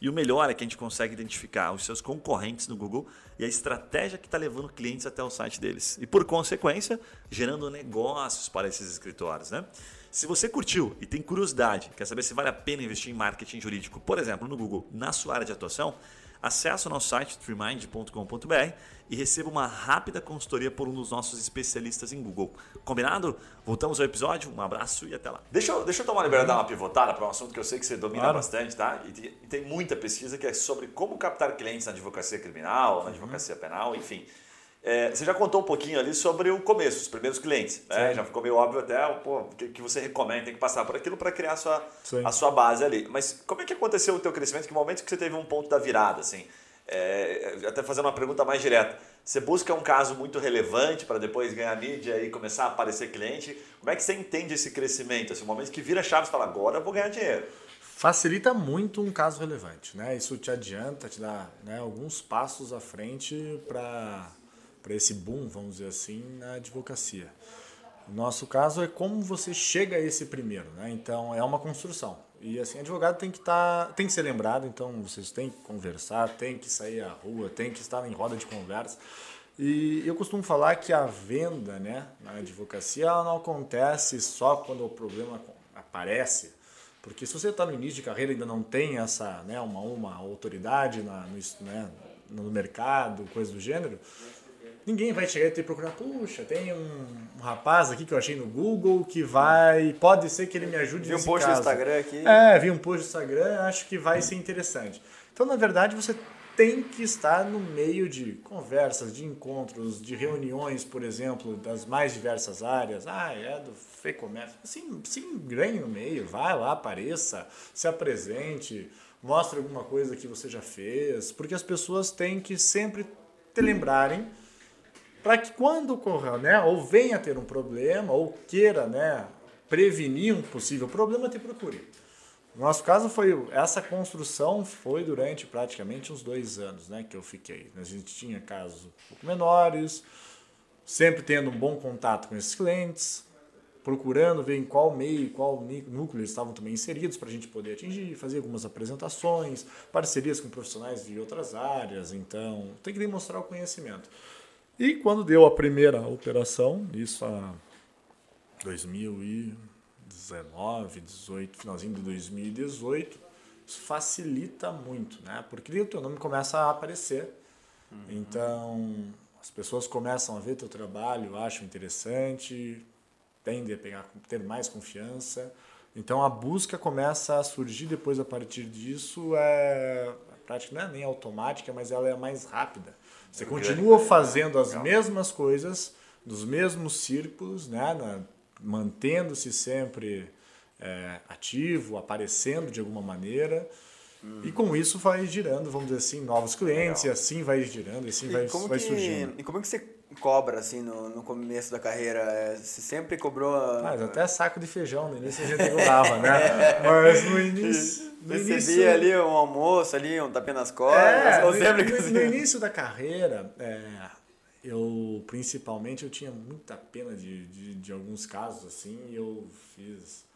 E o melhor é que a gente consegue identificar os seus concorrentes no Google e a estratégia que está levando clientes até o site deles. E por consequência, gerando negócios para esses escritórios. Né? Se você curtiu e tem curiosidade, quer saber se vale a pena investir em marketing jurídico, por exemplo, no Google, na sua área de atuação, acesse o nosso site tremind.com.br e receba uma rápida consultoria por um dos nossos especialistas em Google. Combinado? Voltamos ao episódio, um abraço e até lá. Deixa eu, deixa eu tomar a liberdade de dar uma pivotada para um assunto que eu sei que você domina Claro. bastante, tá? E tem, e tem muita pesquisa que é sobre como captar clientes na advocacia criminal, na advocacia penal, enfim. É, você já contou um pouquinho ali sobre o começo, os primeiros clientes. Né? Já ficou meio óbvio até pô, que, que você recomenda, tem que passar por aquilo para criar a sua, Sim. a sua base ali. Mas como é que aconteceu o teu crescimento? Que momento que você teve um ponto da virada? Assim? É, até fazendo uma pergunta mais direta. Você busca um caso muito relevante para depois ganhar mídia e começar a aparecer cliente? Como é que você entende esse crescimento? Assim, o momento que vira chave e fala, agora eu vou ganhar dinheiro. facilita muito um caso relevante, né? Isso te adianta, te dá né, alguns passos à frente para para esse boom, vamos dizer assim, na advocacia. O nosso caso é como você chega a esse primeiro, né? Então é uma construção. E assim, advogado tem que estar, tem que ser lembrado, então vocês têm que conversar, tem que sair à rua, tem que estar em roda de conversa. E eu costumo falar que a venda, né, na advocacia, ela não acontece só quando o problema aparece, porque se você está no início de carreira e ainda não tem essa, né, uma, uma autoridade na, no, né, no mercado, coisa do gênero, ninguém vai chegar e te procurar, puxa, tem um, um rapaz aqui que eu achei no Google que vai, pode ser que ele me ajude Vi um nesse post no caso. Instagram aqui. É, vi um post no Instagram, acho que vai ser interessante. Então, na verdade, você tem que estar no meio de conversas, de encontros, de reuniões, por exemplo, das mais diversas áreas. Ah, é do FEComércio. Assim, se engrenhe no meio, vai lá, apareça, se apresente, mostre alguma coisa que você já fez, porque as pessoas têm que sempre te lembrarem para que quando ocorra, né, ou venha a ter um problema, ou queira, né, prevenir um possível problema, te procure. No nosso caso foi essa construção foi durante praticamente uns dois anos, né, que eu fiquei. A gente tinha casos um pouco menores, sempre tendo um bom contato com esses clientes, procurando ver em qual meio, qual núcleo eles estavam também inseridos para a gente poder atingir, fazer algumas apresentações, parcerias com profissionais de outras áreas. Então, tem que demonstrar o conhecimento. E quando deu a primeira operação, isso a 2019, 18, finalzinho de 2018, isso facilita muito, né? Porque o teu nome começa a aparecer. Então, as pessoas começam a ver teu trabalho, acham interessante, tendem a pegar, ter mais confiança. Então, a busca começa a surgir depois, a partir disso, é a prática não é nem automática, mas ela é mais rápida. Você continua fazendo as mesmas coisas, dos mesmos círculos, né? na- mantendo-se sempre é, ativo, aparecendo de alguma maneira. E com isso vai girando, vamos dizer assim, novos clientes, e assim vai girando, e assim vai, E como, vai que, surgindo. e como que você cobra, assim, no, no começo da carreira? É, Você sempre cobrou... Mas até saco de feijão, no início a gente cobrava, né? Mas no início. No Recebia início ali um almoço, ali, um tapinha nas costas, É, ou no, sempre no- assim... no início da carreira, é, eu principalmente eu tinha muita pena de, de, de alguns casos assim, e eu fiz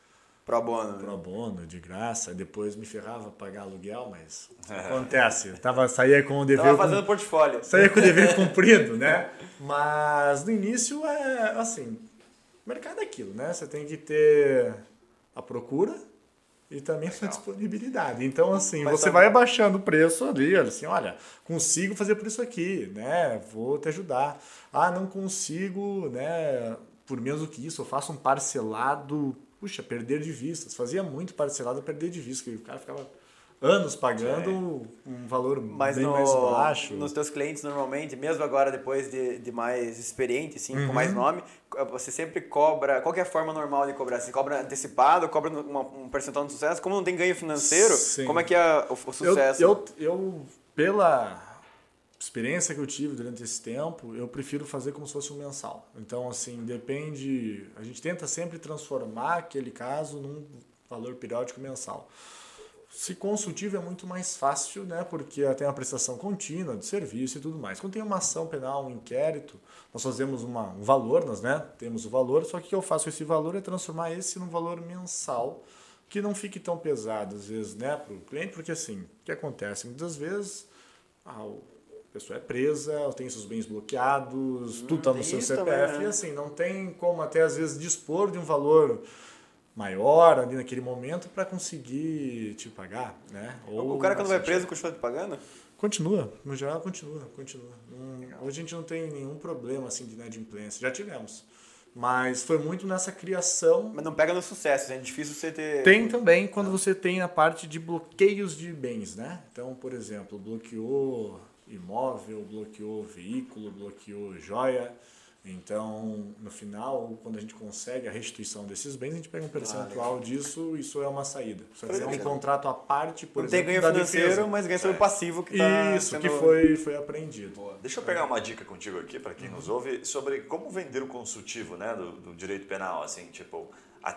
Pro bono. pro bono, de graça, depois me ferrava pagar aluguel, mas acontece. Eu tava, saía com o dever. Tava com- fazendo portfólio. saía com o dever cumprido, né? Mas no início é assim, mercado é aquilo, né? Você tem que ter a procura, e também a sua disponibilidade. Então, assim, Mas você vai abaixando o preço ali, assim, olha, consigo fazer por isso aqui, né? Vou te ajudar. Ah, não consigo, né? Por menos do que isso, eu faço um parcelado, puxa, perder de vista. Fazia muito parcelado perder de vista, que o cara ficava anos pagando é. um valor Mas bem no, mais baixo. Nos teus clientes, normalmente, mesmo agora depois de, de mais experiente, assim, uhum. com mais nome, você sempre cobra, qual é a forma normal de cobrar? Você cobra antecipado, cobra uma, um percentual de sucesso? Como não tem ganho financeiro, Sim. como é que é o, o sucesso? Eu, eu, eu, pela experiência que eu tive durante esse tempo, eu prefiro fazer como se fosse um mensal. Então, assim, depende... A gente tenta sempre transformar aquele caso num valor periódico mensal. Se consultivo é muito mais fácil, né? Porque tem a prestação contínua de serviço e tudo mais. Quando tem uma ação penal, um inquérito, nós fazemos uma, um valor, nós né? temos o valor, só que o que eu faço esse valor é transformar esse num valor mensal, que não fique tão pesado, às vezes, né, para o cliente, porque assim, o que acontece? Muitas vezes ah, a pessoa é presa, tem seus bens bloqueados, hum, tudo está no seu CPF, também, né? e assim, não tem como até às vezes dispor de um valor maior ali naquele momento para conseguir te pagar, né? Ou, o cara quando vai preso continua te pagando? Continua, no geral continua, continua. hoje a gente não tem nenhum problema assim de inadimplência, já tivemos. Mas foi muito nessa criação. Mas não pega no sucesso, é difícil você ter. Tem também quando você tem a parte de bloqueios de bens, né? Então, por exemplo, bloqueou imóvel, bloqueou veículo, bloqueou joia. Então, no final, quando a gente consegue a restituição desses bens, a gente pega um percentual ah, disso, isso é uma saída. Só que é um contrato à parte, por Não exemplo, tem ganho financeiro, defesa. mas ganho sobre o passivo que está Isso, sendo... que foi, foi aprendido. Boa. Deixa eu pegar uma dica contigo aqui, para quem uhum. nos ouve, sobre como vender o consultivo né, do, do direito penal. Assim, tipo,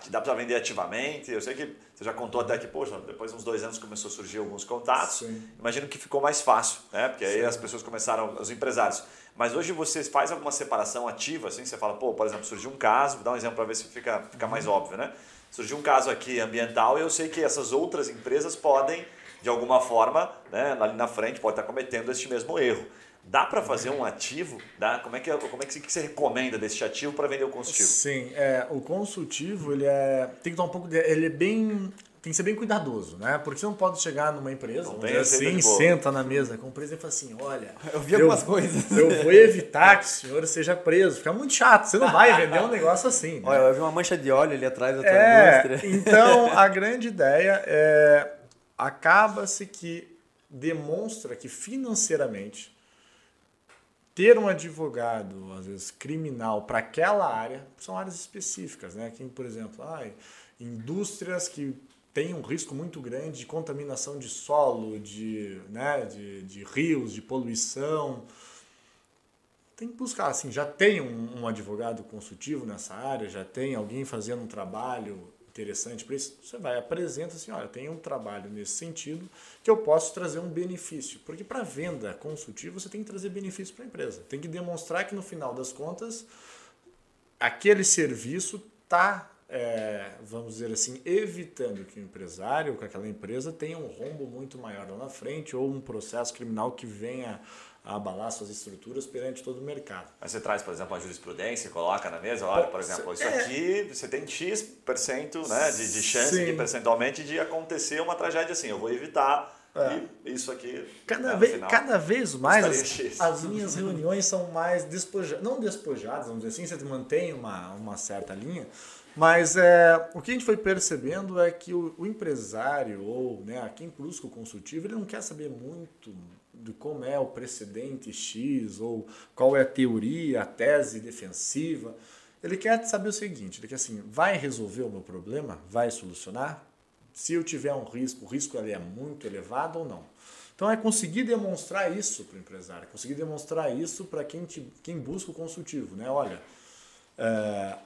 dá para vender ativamente. Eu sei que você já contou até que, poxa, depois de uns dois anos começou a surgir alguns contatos. Sim. Imagino que ficou mais fácil, né? Porque aí Sim. as pessoas começaram, os empresários mas hoje você faz alguma separação ativa, assim, você fala, pô, por exemplo, surgiu um caso, vou dar um exemplo para ver se fica, fica mais óbvio, né? Surgiu um caso aqui ambiental e eu sei que essas outras empresas podem, de alguma forma, né, ali na frente, pode estar cometendo este mesmo erro. Dá para fazer um ativo? Dá? Como é que, como é que você recomenda desse ativo para vender o consultivo? Sim, é, o consultivo ele é, tem que dar um pouco de, ele é bem tem que ser bem cuidadoso, né? Porque você não pode chegar numa empresa, não dizer assim, senta na mesa com a empresa e fala assim, olha... Eu vi algumas eu, coisas. Eu vou evitar que o senhor seja preso. Fica muito chato. Você não vai vender um negócio assim. Né? Olha, eu vi uma mancha de óleo ali atrás da tua é, indústria. Então, a grande ideia é... Acaba-se que demonstra que financeiramente ter um advogado, às vezes criminal, para aquela área, são áreas específicas, né? Quem, por exemplo, ai, indústrias que tem um risco muito grande de contaminação de solo, de, né, de, de rios, de poluição. Tem que buscar, assim, já tem um, um advogado consultivo nessa área, já tem alguém fazendo um trabalho interessante para isso, você vai apresenta assim, olha, tem um trabalho nesse sentido que eu posso trazer um benefício, porque para venda consultiva você tem que trazer benefício para a empresa, tem que demonstrar que no final das contas aquele serviço está é, vamos dizer assim, evitando que o empresário que aquela empresa tenha um rombo muito maior lá na frente ou um processo criminal que venha a abalar suas estruturas perante todo o mercado. Mas você traz, por exemplo, a jurisprudência, coloca na mesa, olha, por exemplo, isso é... aqui você tem X% né, de, de chance de, percentualmente de acontecer uma tragédia assim, eu vou evitar é. E isso aqui. Cada, né, vez, cada vez mais as, as, minhas reuniões são mais despojadas. Não despojadas, vamos dizer assim, você mantém uma, uma certa linha, mas é, o que a gente foi percebendo é que o, o empresário ou né, quem busca o consultivo, ele não quer saber muito de como é o precedente X ou qual é a teoria, a tese defensiva. Ele quer saber o seguinte, ele quer assim, vai resolver o meu problema? Vai solucionar? Se eu tiver um risco, o risco ali é muito elevado ou não? Então é conseguir demonstrar isso para o empresário, conseguir demonstrar isso para quem, quem busca o consultivo. Né? Olha, é,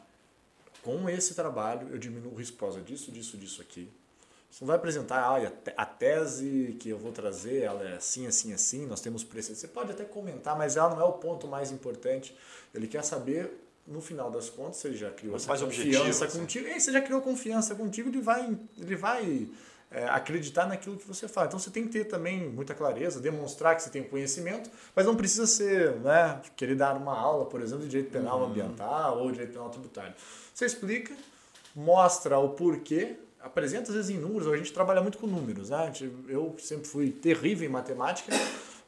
com esse trabalho eu diminuo o risco por causa disso, disso, disso aqui. Você não vai apresentar, ah, a tese que eu vou trazer, ela é assim, assim, assim, nós temos precedentes. Você pode até comentar, mas ela não é o ponto mais importante. Ele quer saber, no final das contas, você já criou essa confiança assim. contigo. E você já criou confiança contigo, ele vai, ele vai é, acreditar naquilo que você fala. Então você tem que ter também muita clareza, demonstrar que você tem conhecimento, mas não precisa ser, né, querer dar uma aula, por exemplo, de direito penal uhum. ambiental ou direito penal tributário. Você explica, mostra o porquê apresenta às vezes em números, a gente trabalha muito com números, né? Eu sempre fui terrível em matemática,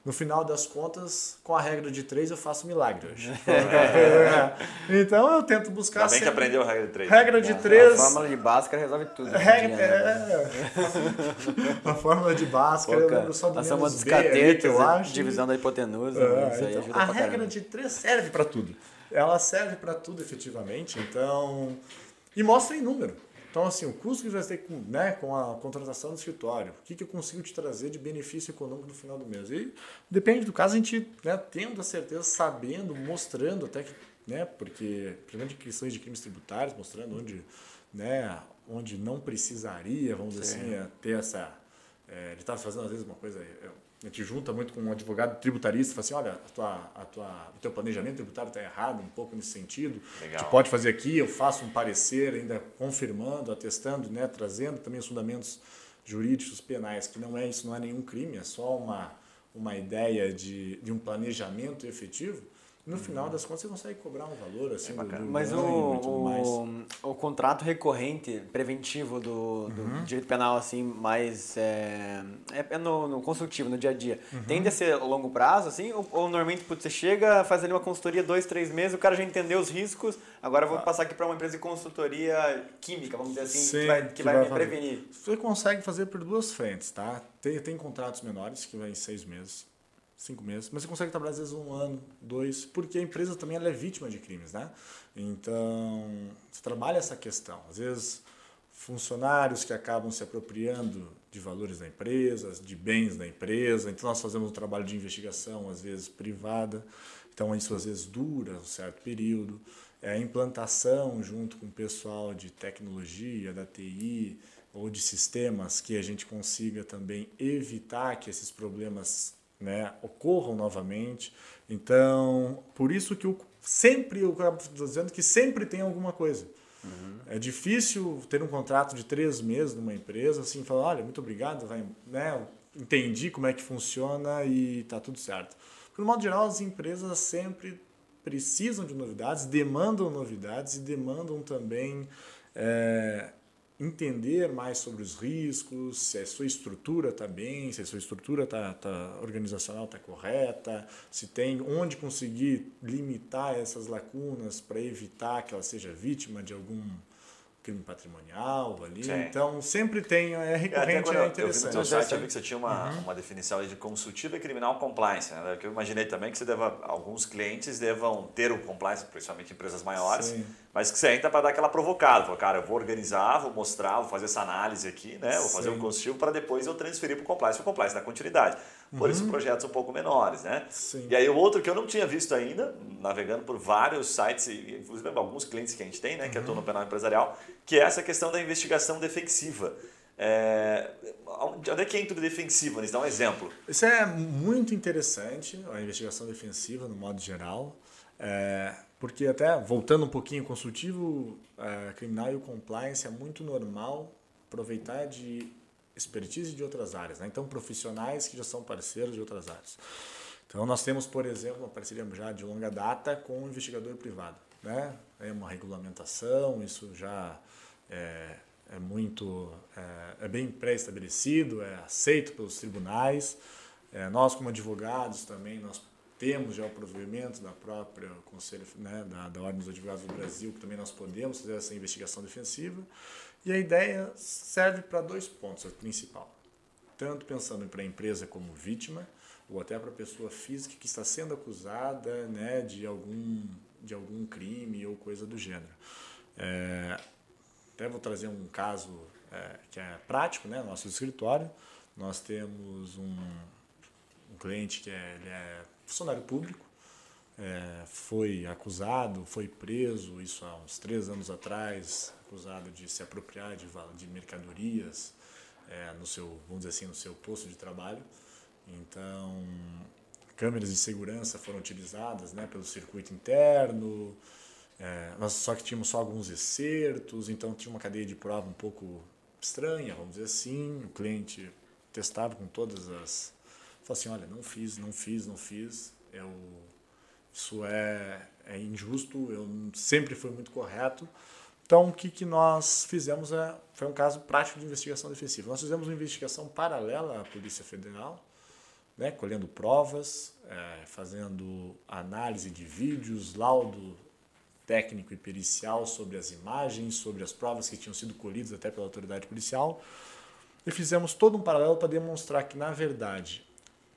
no final das contas, com a regra de três eu faço milagre hoje. então eu tento buscar. Ainda bem que aprendeu a regra de três. Regra de três. A fórmula de Bhaskara resolve tudo. Regra, né? é, a fórmula de Bhaskara, eu lembro só do a soma dos catetos, eu acho. divisão da hipotenusa. É, isso aí então, ajuda a regra caramba. de três serve para tudo. Ela serve para tudo efetivamente. Então. E mostra em número. Então, assim, o custo que vai ter com, né, com a contratação do escritório, o que, que eu consigo te trazer de benefício econômico no final do mês? E depende do caso, a gente né, tendo a certeza, sabendo, mostrando até que, né, porque, principalmente questões de crimes tributários, mostrando onde, né, onde não precisaria, vamos dizer assim, é, ter essa. É, ele estava fazendo, às vezes, uma coisa. A gente junta muito com um advogado tributarista fala assim, olha, a tua, a tua, o teu planejamento tributário está errado um pouco nesse sentido. Legal. Gente pode fazer aqui, eu faço um parecer ainda confirmando, atestando, né, trazendo também os fundamentos jurídicos penais, que não é isso, não é nenhum crime, é só uma, uma ideia de, de um planejamento efetivo. No final das contas, você consegue cobrar um valor assim é do, Mas o, o, o, contrato recorrente preventivo do, do uhum. direito penal, assim, mais é, é, é no, no, construtivo, no dia a dia, uhum. tende a ser a longo prazo, assim? Ou, ou normalmente você chega, faz ali uma consultoria dois, três meses, o cara já entendeu os riscos, agora eu vou ah. passar aqui para uma empresa de consultoria química, vamos dizer assim, Sim, que vai, que que vai, vai me prevenir. Você consegue fazer por duas frentes, tá? Tem, tem contratos menores que vai em seis meses cinco meses, mas você consegue trabalhar às vezes um ano, dois, porque a empresa também ela é vítima de crimes, né? Então, você trabalha essa questão. Às vezes, funcionários que acabam se apropriando de valores da empresa, de bens da empresa, então nós fazemos um trabalho de investigação, às vezes privada, então isso às vezes dura um certo período. É a implantação junto com o pessoal de tecnologia, da TI, ou de sistemas que a gente consiga também evitar que esses problemas né, ocorram novamente. Então, por isso que eu sempre, eu estou dizendo que sempre tem alguma coisa. Uhum. É difícil ter um contrato de três meses numa empresa, assim, falar, olha, muito obrigado, vai, né, entendi como é que funciona e está tudo certo. Porque, no modo geral, as empresas sempre precisam de novidades, demandam novidades e demandam também é, entender mais sobre os riscos, se a sua estrutura está bem, se a sua estrutura tá, tá organizacional está correta, se tem onde conseguir limitar essas lacunas para evitar que ela seja vítima de algum crime patrimonial ali. Sim. Então, sempre tem, é recorrente, é, é interessante. Eu vi no site, eu vi que você tinha uma, uhum. uma definição de consultiva e criminal compliance. Né? Que eu imaginei também que você deva, alguns clientes devam ter o compliance, principalmente empresas maiores, Sim. mas que você entra para dar aquela provocada. Fala, cara, eu vou organizar, vou mostrar, vou fazer essa análise aqui, né? vou fazer Sim. um consultivo para depois eu transferir para o compliance. O compliance dá continuidade. Por uhum. isso, projetos um pouco menores, né? Sim. E aí, o outro que eu não tinha visto ainda, navegando por vários sites, inclusive alguns clientes que a gente tem, né, que uhum. atuam no penal empresarial, que é essa questão da investigação defensiva. É, onde é que entra o defensivo? Nos dá um exemplo. Isso é muito interessante, a investigação defensiva, no modo geral. É, porque até, voltando um pouquinho, o consultivo é, criminal e o compliance é muito normal aproveitar de expertise de outras áreas, né? então profissionais que já são parceiros de outras áreas. Então nós temos, por exemplo, uma parceria já de longa data com um investigador privado, né? É uma regulamentação, isso já é, é muito, é, é bem pré-estabelecido, é aceito pelos tribunais. É, nós como advogados também nós temos já o provimento da própria conselho, né, da, da Ordem dos Advogados do Brasil, que também nós podemos fazer essa investigação defensiva. E a ideia serve para dois pontos, a principal. Tanto pensando para a empresa como vítima, ou até para a pessoa física que está sendo acusada né, de, algum, de algum crime ou coisa do gênero. É, até vou trazer um caso é, que é prático, né, nosso escritório. Nós temos um, um cliente que é, ele é funcionário público, é, foi acusado, foi preso, isso há uns três anos atrás, acusado de se apropriar de, de mercadorias é, no seu, vamos dizer assim, no seu posto de trabalho. Então, câmeras de segurança foram utilizadas né, pelo circuito interno, é, só que tínhamos só alguns excertos, então tinha uma cadeia de prova um pouco estranha, vamos dizer assim. O cliente testava com todas as. Falou assim: olha, não fiz, não fiz, não fiz. Eu, isso é, é injusto, eu sempre fui muito correto. Então, o que, que nós fizemos é, foi um caso prático de investigação defensiva. Nós fizemos uma investigação paralela à Polícia Federal, né, colhendo provas, é, fazendo análise de vídeos, laudo técnico e pericial sobre as imagens, sobre as provas que tinham sido colhidas até pela autoridade policial. E fizemos todo um paralelo para demonstrar que, na verdade,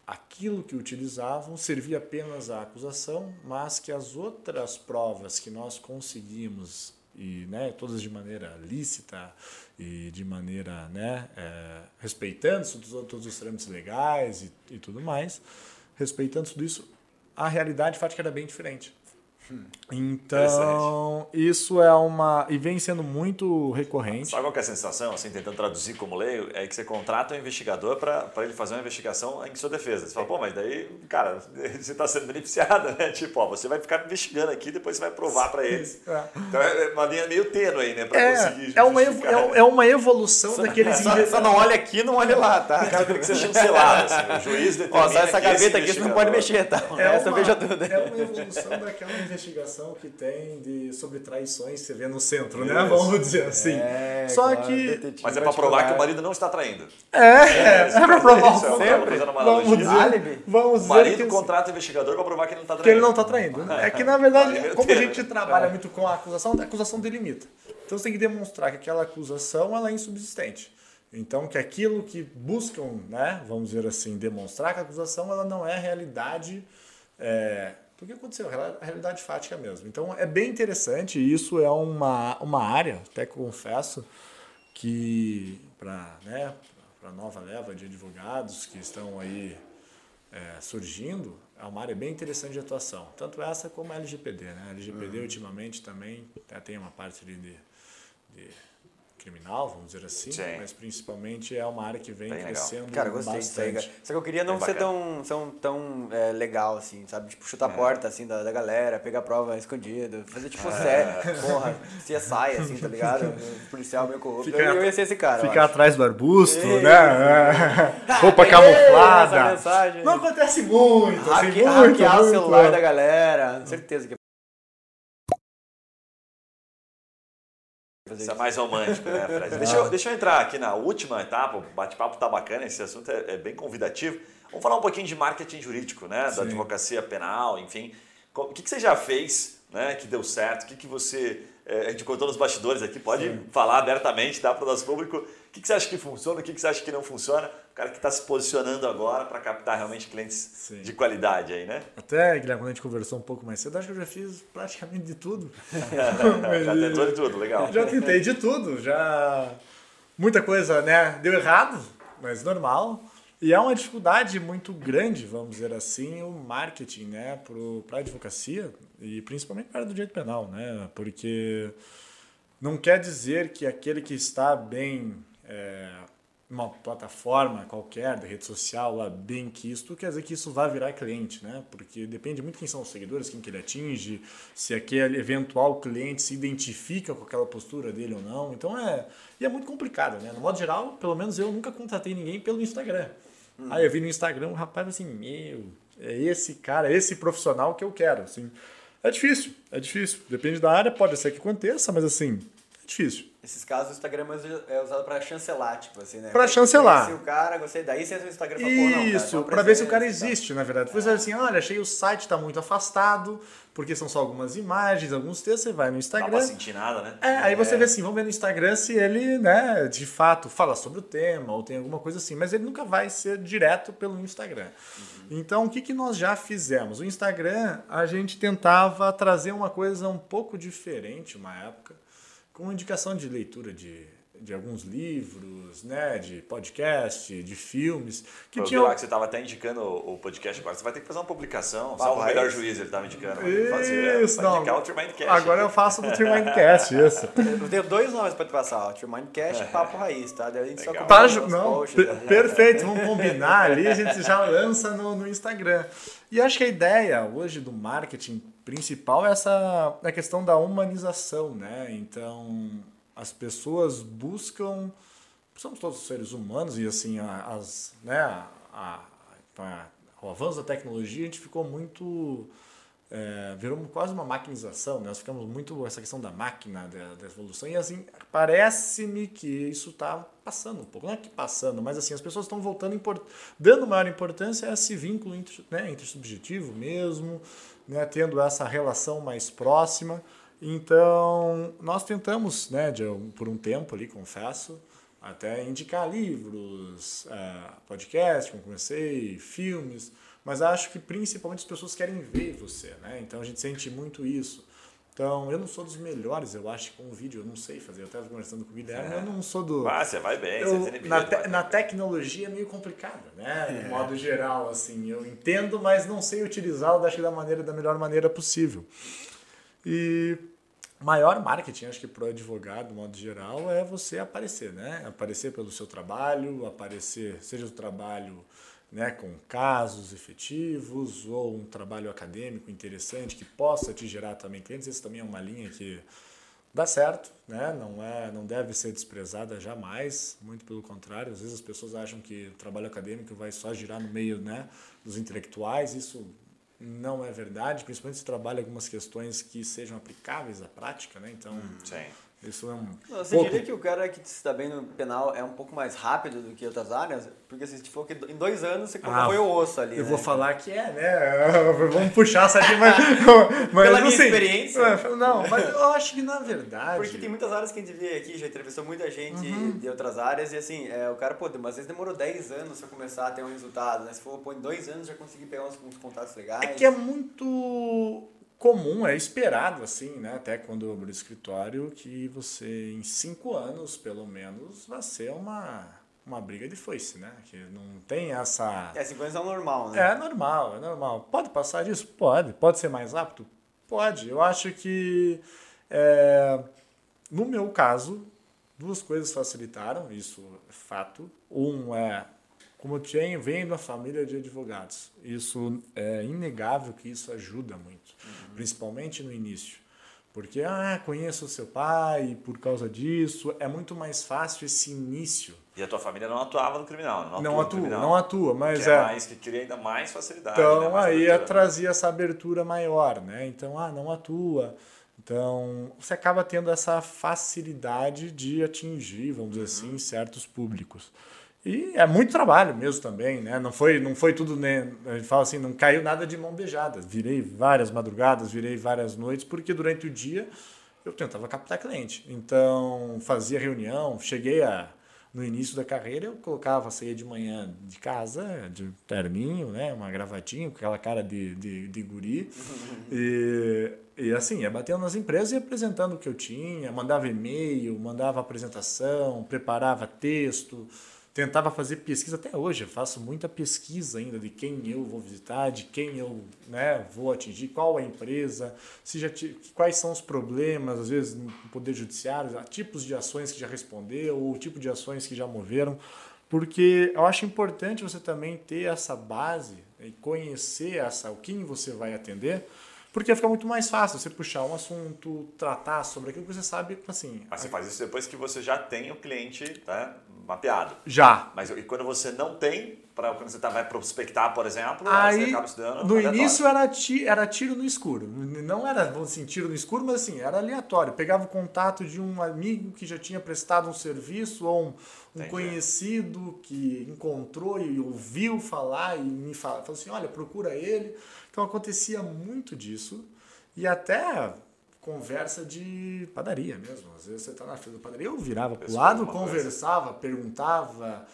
aquilo que utilizavam servia apenas à acusação, mas que as outras provas que nós conseguimos e né, todas de maneira lícita e de maneira né, é, respeitando todos, todos os trâmites legais e, e tudo mais, respeitando tudo isso, a realidade fática era bem diferente. Então, isso é uma. E vem sendo muito recorrente. Sabe qual é a sensação, assim, tentando traduzir como leio? É que você contrata um investigador para ele fazer uma investigação em sua defesa. Você fala, pô, mas daí, cara, você está sendo beneficiado, né? Tipo, ó, você vai ficar investigando aqui, depois você vai provar para eles. É. Então é uma linha meio tênue aí, né? Para é, conseguir. É uma, ev é uma evolução daqueles. Só, só, não olha aqui, não olha lá, tá? O cara tem que ser chancelado, assim. O juiz determina. Ó, só essa gaveta aqui você não pode mexer, tá? É essa veja tudo. É uma evolução daquela investigação que tem de, sobre traições você vê no centro, né? Isso. né? Vamos dizer assim. É, Só claro, que. Mas é para provar que o marido não está traindo. É, é, é, para provar. Isso, sempre. Vamos dizer, vamos dizer o marido que, contrata o investigador para provar que ele não está traindo. Que ele não está traindo. Né? É que, na verdade, como a gente trabalha muito com a acusação, a acusação delimita. Então você tem que demonstrar que aquela acusação ela é insubsistente. Então, que aquilo que buscam, né, vamos dizer assim, demonstrar que a acusação ela não é realidade é, o que aconteceu? A realidade fática mesmo. Então é bem interessante isso é uma, uma área, até que confesso, que para né, a nova leva de advogados que estão aí é, surgindo, é uma área bem interessante de atuação. Tanto essa como a LGPD. Né? A LGPD uhum. ultimamente também tem uma parte de, de criminal, vamos dizer assim, Sim. mas principalmente é uma área que vem Bem crescendo legal. Cara, gostei bastante. Disso aí, Só que eu queria não ser tão, tão, tão é, legal, assim, sabe? Tipo, chutar é. a porta, assim, da, da galera, pegar prova escondida, fazer tipo é. sério, porra, se sai, assim, tá ligado? O policial meio corrupto. Fica, eu, ia ser esse cara, Ficar atrás do arbusto, Ei. né? Roupa camuflada. Não acontece muito, assim, Hacke, muito, Hackear muito. o celular da galera, certeza que Isso é mais romântico, né, Fred? deixa, eu, deixa eu entrar aqui na última etapa, o bate-papo tá bacana, esse assunto é, é, bem convidativo. Vamos falar um pouquinho de marketing jurídico, né? Sim. Da advocacia penal, enfim. O que, que você já fez né, que deu certo? O que, que você. É, a gente contou nos bastidores aqui, pode Sim. falar abertamente tá, para o nosso público. O que, que você acha que funciona, o que, que você acha que não funciona? O cara que está se posicionando agora para captar realmente clientes Sim. de qualidade aí, né? Até, Guilherme, quando a gente conversou um pouco mais cedo, acho que eu já fiz praticamente de tudo. já tentou de tudo, legal. Já tentei de tudo, já. Muita coisa, né? Deu errado, mas normal. E é uma dificuldade muito grande, vamos dizer assim, o marketing, né, para a advocacia e principalmente para o direito penal, né, porque não quer dizer que aquele que está bem é, uma plataforma qualquer da rede social lá bem quisto, quer dizer que isso vai virar cliente, né? Porque depende muito quem são os seguidores, quem que ele atinge, se aquele eventual cliente se identifica com aquela postura dele ou não. Então é e é muito complicado, né? No modo geral, pelo menos eu nunca contratei ninguém pelo Instagram. Hum. Aí eu vi no Instagram um rapaz assim, meu, é esse cara, é esse profissional que eu quero, assim. É difícil, é difícil. Depende da área, pode ser que aconteça, mas assim, é difícil. Esses casos, o Instagram é usado para chancelar, tipo assim, né? Para chancelar. Se o cara, gostei, daí você entra no Instagram e fala, Isso, para ver se o cara existe, na verdade. Depois é. assim, olha, achei o site está muito afastado, porque são só algumas imagens, alguns textos, você vai no Instagram. Não dá pra sentir nada, né? É, aí você é. vê assim, vamos ver no Instagram se ele, né, de fato, fala sobre o tema ou tem alguma coisa assim, mas ele nunca vai ser direto pelo Instagram. Uhum. Então, o que, que nós já fizemos? O Instagram, a gente tentava trazer uma coisa um pouco diferente uma época, com indicação de leitura de, de alguns livros, né, de podcast, de filmes. Que Eu tinha lá que você estava até indicando o podcast agora. Você vai ter que fazer uma publicação. Salvo o melhor juiz, ele estava indicando. Isso, não. indicar o Tremindcast. Agora eu faço do Tremindcast, isso. Eu tenho dois nomes para te passar, Tremindcast e Papo Raiz, tá? Daí a gente Legal. só tá, não, posts, né? Perfeito, vamos combinar ali, a gente já lança no, no Instagram. E acho que a ideia hoje do marketing principal é essa a questão da humanização, né? Então, as pessoas buscam somos todos seres humanos e assim as né a, a, o avanço da tecnologia a gente ficou muito é, virou quase uma maquinização, né? nós ficamos muito essa questão da máquina, da, da evolução, e assim, parece-me que isso está passando um pouco, não é que passando, mas assim, as pessoas estão voltando, dando maior importância a esse vínculo inter, né, intersubjetivo mesmo, né, tendo essa relação mais próxima. Então, nós tentamos, né, de, por um tempo ali, confesso, até indicar livros, uh, podcast, como comecei, filmes, mas acho que principalmente as pessoas querem ver você, né? Então a gente sente muito isso. Então, eu não sou dos melhores, eu acho, com o vídeo, eu não sei fazer. Eu estava conversando com o Guilherme, é. eu não sou do. Ah, você vai bem, eu, você na, te, na tecnologia é meio complicada, né? É. De modo geral, assim. Eu entendo, mas não sei utilizá-lo da maneira da melhor maneira possível. E maior marketing, acho que para o advogado, de modo geral, é você aparecer, né? Aparecer pelo seu trabalho, aparecer, seja o trabalho né, com casos efetivos ou um trabalho acadêmico interessante que possa te gerar também clientes. Essa também é uma linha que dá certo, né? não, é, não deve ser desprezada jamais, muito pelo contrário. Às vezes as pessoas acham que o trabalho acadêmico vai só girar no meio né, dos intelectuais, isso não é verdade, principalmente se trabalha algumas questões que sejam aplicáveis à prática. Né? Então, hum, Sim isso é um. Você pouco... diria que o cara que está bem no penal é um pouco mais rápido do que outras áreas? Porque se for que em dois anos você ah, o osso ali. Eu né? vou falar que é, né? Vamos puxar essa aqui, mas. mas Pela minha assim, experiência. Não, mas eu acho que na verdade. Porque tem muitas áreas que a gente vê aqui, já entrevistou muita gente uhum. de outras áreas, e assim, é, o cara, pô, mas às vezes demorou 10 anos para começar a ter um resultado, né? Se for, pô, em dois anos já consegui pegar uns, uns contatos legais. É que é muito comum, é esperado assim, né? Até quando eu abro o escritório, que você em cinco anos, pelo menos, vai ser uma, uma briga de foice, né? Que não tem essa... É, cinco anos é normal, né? É normal, é normal. Pode passar disso? Pode. Pode ser mais rápido? Pode. Eu acho que, é, no meu caso, duas coisas facilitaram, isso é fato. Um é como eu tenho, venho da família de advogados. Isso é inegável que isso ajuda muito, uhum. principalmente no início. Porque, ah, conheço o seu pai por causa disso, é muito mais fácil esse início. E a tua família não atuava no criminal, não, não atua, criminal, não atua, mas que é, é mais que queria ainda mais facilidade. Então né? mais aí trazia essa abertura maior, né? Então, ah, não atua. Então, você acaba tendo essa facilidade de atingir, vamos dizer assim, certos públicos. E é muito trabalho mesmo também, né? Não foi, não foi tudo, né? A gente fala assim, não caiu nada de mão beijada. Virei várias madrugadas, virei várias noites, porque durante o dia eu tentava captar cliente. Então, fazia reunião, cheguei a no início da carreira eu colocava sair de manhã de casa, de terninho, né? Uma gravatinha, com aquela cara de, de, de guri. e, e assim, ia batendo nas empresas e apresentando o que eu tinha, mandava e-mail, mandava apresentação, preparava texto tentava fazer pesquisa até hoje, eu faço muita pesquisa ainda de quem eu vou visitar, de quem eu né, vou atingir, qual a empresa, se já quais são os problemas, às vezes no poder judiciário, tipos de ações que já respondeu ou tipo de ações que já moveram, porque eu acho importante você também ter essa base e conhecer essa o quem você vai atender, porque fica muito mais fácil você puxar um assunto, tratar sobre aquilo que você sabe, assim. Ah, você faz isso depois que você já tem o cliente, né? mapeado. Já. Mas e quando você não tem, para quando você tá, vai prospectar, por exemplo, aí, você acaba estudando. No início era, ti, era tiro no escuro. Não era assim, tiro no escuro, mas assim, era aleatório. Pegava o contato de um amigo que já tinha prestado um serviço ou um, um conhecido que encontrou e ouviu falar e me falou, falou assim: olha, procura ele. Então acontecia muito disso. E até conversa de padaria mesmo. Às vezes você está na fila da padaria, eu virava para o lado, conversava, coisa. perguntava.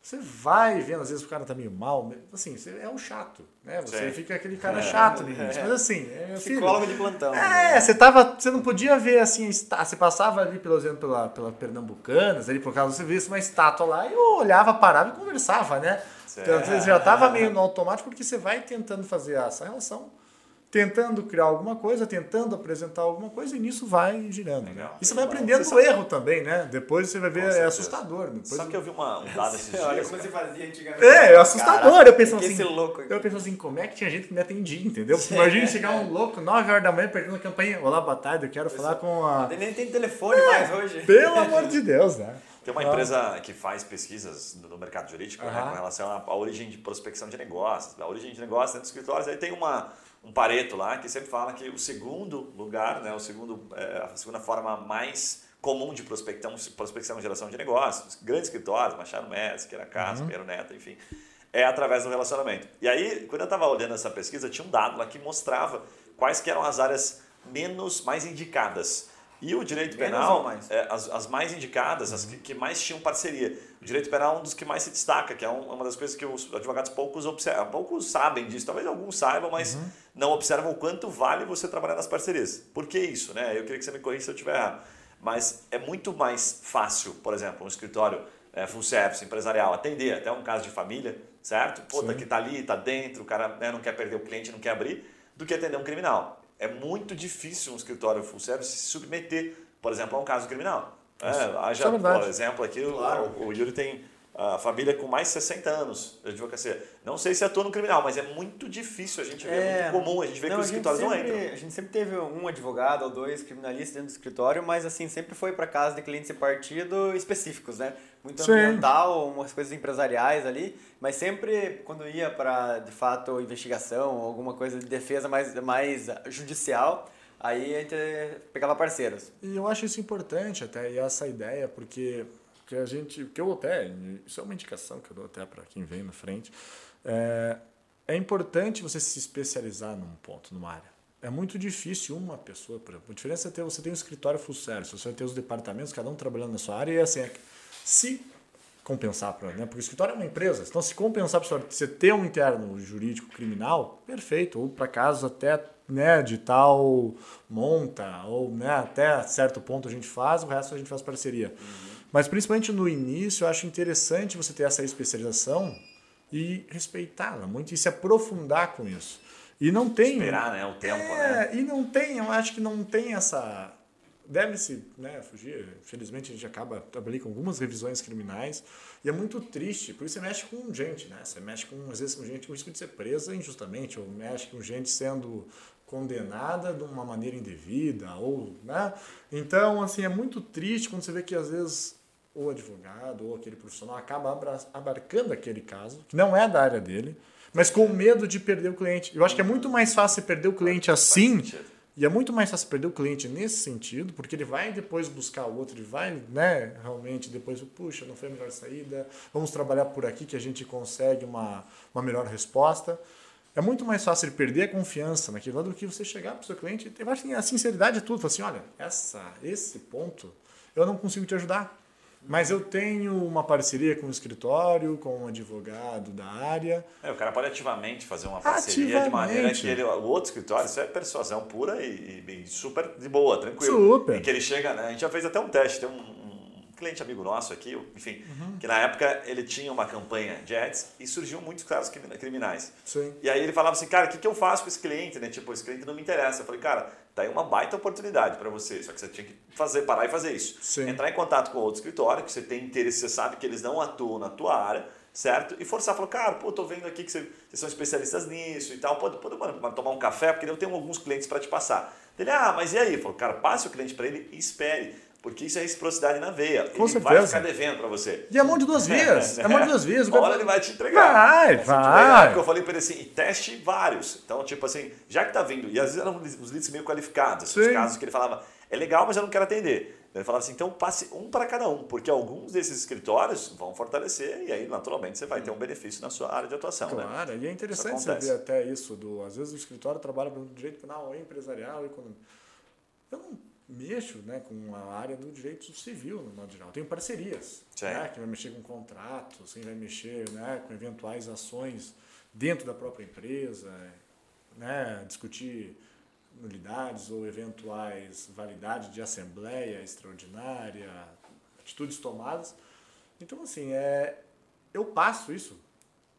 Você vai vendo, às vezes o cara tá meio mal, assim, você é um chato, né? Você Sim. fica aquele cara chato no início. Mas assim, é, Psicólogo de plantão. É, né? você tava. Você não podia ver assim, você passava ali, pelo exemplo, pela, pela Pernambucanas, ali por causa você visse uma estátua lá e eu olhava, parava e conversava, né? Então, você já tava meio no automático porque você vai tentando fazer essa relação tentando criar alguma coisa, tentando apresentar alguma coisa, e nisso vai girando. Legal. E você vai aprendendo você erro também, né? Depois você vai ver, é assustador. Depois Sabe que eu vi uma, um dado esses dias? Olha como você fazia antigamente. É, é assustador. Cara, eu penso assim, louco eu penso assim, como é que tinha gente que me atendia, entendeu? Imagina chegar um louco, 9 horas da manhã, perdendo a campanha. Olá, boa tarde, eu quero falar com a... Nem tem telefone é, mais hoje. Pelo amor de Deus, né? Tem uma empresa que faz pesquisas no mercado jurídico uhum. né, com relação à origem de prospecção de negócios, a origem de negócios dentro dos escritórios. Aí tem uma um Pareto lá que sempre fala que o segundo lugar, né, o segundo, é, a segunda forma mais comum de prospecção, prospecção e geração de negócios, grandes escritórios, Machado Messi, Queira Casa, uhum. Pinheiro Neto, enfim, é através do relacionamento. E aí, quando eu estava olhando essa pesquisa, tinha um dado lá que mostrava quais que eram as áreas menos, mais indicadas. E o direito penal, mais? É, as, as mais indicadas, as que, que, mais tinham parceria. O direito penal é um dos que mais se destaca, que é um, uma das coisas que os advogados poucos, observam, poucos sabem disso. Talvez alguns saibam, mas uhum. não observam o quanto vale você trabalhar nas parcerias. Por que isso? Né? Eu queria que você me corrija se eu estiver errado. Mas é muito mais fácil, por exemplo, um escritório é, full service, empresarial, atender até um caso de família, certo? Pô, tá que está ali, está dentro, o cara né, não quer perder o cliente, não quer abrir, do que atender um criminal é muito difícil um escritório full service se submeter, por exemplo, a um caso criminal. É, haja, é por exemplo, aqui claro. o, o Yuri tem a família com mais de 60 anos de advocacia. Não sei se atua no criminal, mas é muito difícil, a gente vê, é, é muito comum, a gente vê não, que os escritórios sempre, não entram. A gente sempre teve um advogado ou dois criminalistas dentro do escritório, mas assim, sempre foi para casa de clientes e partido específicos, né? Muito Sim. ambiental, umas coisas empresariais ali, mas sempre quando ia para, de fato, investigação, alguma coisa de defesa mais, mais judicial, aí a gente pegava parceiros. E eu acho isso importante até, e essa ideia, porque que a gente, que eu até, isso é uma indicação que eu dou até para quem vem na frente, é, é importante você se especializar num ponto, numa área. É muito difícil uma pessoa, por exemplo. A diferença é ter, você tem um escritório full service, você vai ter os departamentos, cada um trabalhando na sua área, e assim, é, se compensar para, né? Porque o escritório é uma empresa, então se compensar para você ter um interno jurídico criminal, perfeito, ou para casos até né, de tal monta, ou né, até certo ponto a gente faz, o resto a gente faz parceria. Uhum. Mas principalmente no início, eu acho interessante você ter essa especialização e respeitá-la muito e se aprofundar com isso. E não tem. Esperar, né? O tempo, é, né? E não tem, eu acho que não tem essa. Deve-se né, fugir. Felizmente a gente acaba trabalhando com algumas revisões criminais. E é muito triste, porque você mexe com gente, né? Você mexe com, às vezes, com gente com risco de ser presa injustamente, ou mexe com gente sendo condenada de uma maneira indevida, ou, né? Então, assim, é muito triste quando você vê que às vezes o advogado ou aquele profissional acaba abarcando aquele caso, que não é da área dele, mas com medo de perder o cliente. Eu acho que é muito mais fácil perder o cliente assim, e é muito mais fácil perder o cliente nesse sentido, porque ele vai depois buscar o outro, ele vai né, realmente depois, puxa, não foi a melhor saída, vamos trabalhar por aqui que a gente consegue uma, uma melhor resposta. É muito mais fácil ele perder a confiança naquilo do que você chegar para o seu cliente e ter a sinceridade é tudo. Falar assim, olha, essa, esse ponto eu não consigo te ajudar mas eu tenho uma parceria com um escritório, com um advogado da área. É, o cara pode ativamente fazer uma parceria de maneira que ele, o outro escritório, isso é persuasão pura e, e, super de boa, tranquilo. Super. Em que ele chega, né? A gente já fez até um teste, tem um, cliente amigo nosso aqui, enfim, uhum. que na época ele tinha uma campanha de ads e surgiu muitos casos criminais. Sim. E aí ele falava assim, cara, o que, que eu faço com esse cliente? Né? Tipo, esse cliente não me interessa. Eu falei, cara, tá aí uma baita oportunidade para você, só que você tinha que fazer, parar e fazer isso. Sim. Entrar em contato com outro escritório, que você tem interesse, você sabe que eles não atuam na tua área, certo? E forçar, falou, cara, pô, tô vendo aqui que vocês são especialistas nisso e tal, pode, pode mano, tomar um café, porque eu tenho alguns clientes para te passar. Ele, ah, mas e aí? Falou, cara, passe o cliente para ele e espere. Porque isso é reciprocidade na veia. Com ele certeza. vai ficar devendo para você. E é mão de duas vias. É, é mão de duas vias. Uma hora ele vai te entregar. Vai, vai. Porque eu falei para ele assim, teste vários. Então, tipo assim, já que tá vindo, e às vezes eram os leads meio qualificados, Sim. os casos que ele falava, é legal, mas eu não quero atender. Ele falava assim, então passe um para cada um, porque alguns desses escritórios vão fortalecer e aí, naturalmente, você vai ter um benefício na sua área de atuação. Né? Claro, né? e é interessante você ver até isso. Do, às vezes o escritório trabalha no direito penal ou empresarial, econômico. Eu não mexo né, com a área do direito civil, no modo geral. Tenho parcerias, né, que vai mexer com contratos, quem vai mexer né, com eventuais ações dentro da própria empresa, né, discutir nulidades ou eventuais validades de assembleia extraordinária, atitudes tomadas. Então, assim, é, eu passo isso,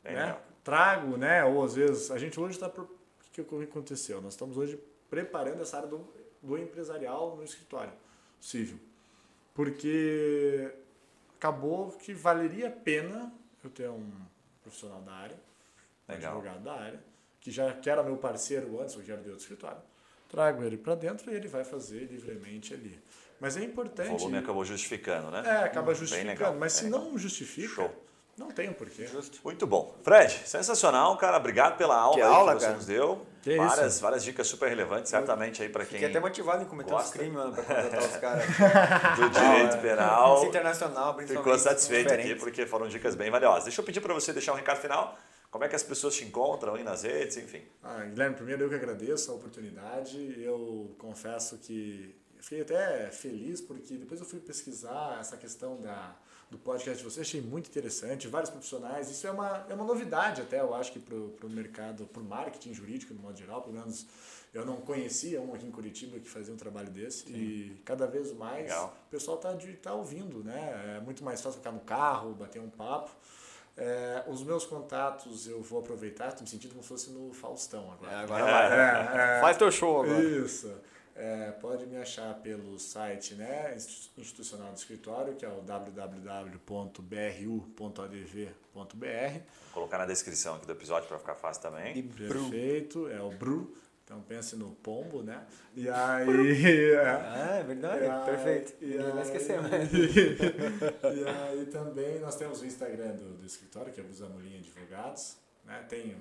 né, trago, né, ou às vezes, a gente hoje está... O que, que aconteceu? Nós estamos hoje preparando essa área do do empresarial no escritório civil. Porque acabou que valeria a pena eu ter um profissional da área, um advogado da área, que já que era meu parceiro antes, que era de outro escritório. Trago ele para dentro e ele vai fazer livremente ali. Mas é importante. O volume acabou justificando, né? É, acaba hum, justificando. Legal, mas se não justifica, Show. Não tem um porquê. Muito bom. Fred, sensacional, cara. Obrigado pela aula, Que aula, que você cara. nos deu. Que várias, isso. várias dicas super relevantes, certamente aí para quem Fiquei até motivado em cometer Gosta. crimes, mano, pra contratar os caras. do direito penal Esse internacional, principalmente. ficou satisfeito aqui porque foram dicas bem valiosas. Deixa eu pedir para você deixar um recado final. Como é que as pessoas te encontram aí nas redes, enfim. Ah, Guilherme, primeiro eu que agradeço a oportunidade. Eu confesso que fiquei até feliz porque depois eu fui pesquisar essa questão da, do podcast de vocês, achei muito interessante, vários profissionais. Isso é uma, é uma novidade até, eu acho que para o mercado, para o marketing jurídico no modo geral, pelo menos eu não conhecia um aqui em Curitiba que fazia um trabalho desse e cada vez mais Legal. o pessoal está tá ouvindo, né? É muito mais fácil ficar no carro, bater um papo. É, os meus contatos eu vou aproveitar, estou me sentindo como se fosse no Faustão agora. É, agora vai. É, é. Faz teu show agora. Isso. É, pode me achar pelo site né, institu- institucional do escritório, que é o www.bru.adv.br. Vou colocar na descrição aqui do episódio para ficar fácil também. Perfeito, é o BRU. Então pense no pombo, né? E aí. é, Ah, é verdade. e aí- Perfeito. e Ninguém vai aí- esquecer, mas... e aí também nós temos o Instagram do, do escritório, que é Brusamolim Advogados. Né? Tem,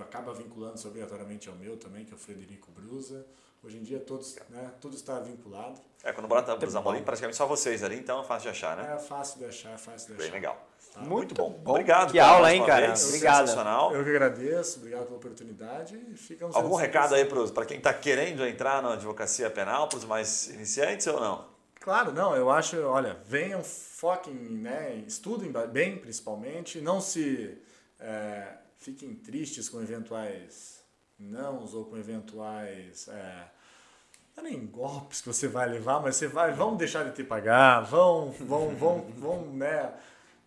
acaba vinculando-se obrigatoriamente ao meu também, que é o Frederico Brusa. Hoje em dia todos, né, tudo está vinculado. É, quando bota o Zamolim, praticamente só vocês ali, então é fácil de achar, né? É fácil de achar, é fácil de achar. Bem legal. Tá. Muito bom. bom. Obrigado. Que aula, hein, cara? vez. Obrigado. Sensacional. Eu que agradeço, obrigado pela oportunidade e ficamos Algum recado aí para quem está querendo entrar na advocacia penal, para os mais iniciantes ou não? Claro, não, eu acho, olha, venham, foquem, né, estudem bem principalmente, não se é, fiquem tristes com eventuais nãos ou com eventuais, é, não é nem golpes que você vai levar, mas você vai, vão deixar de te pagar, vão, vão, vão, vão, né,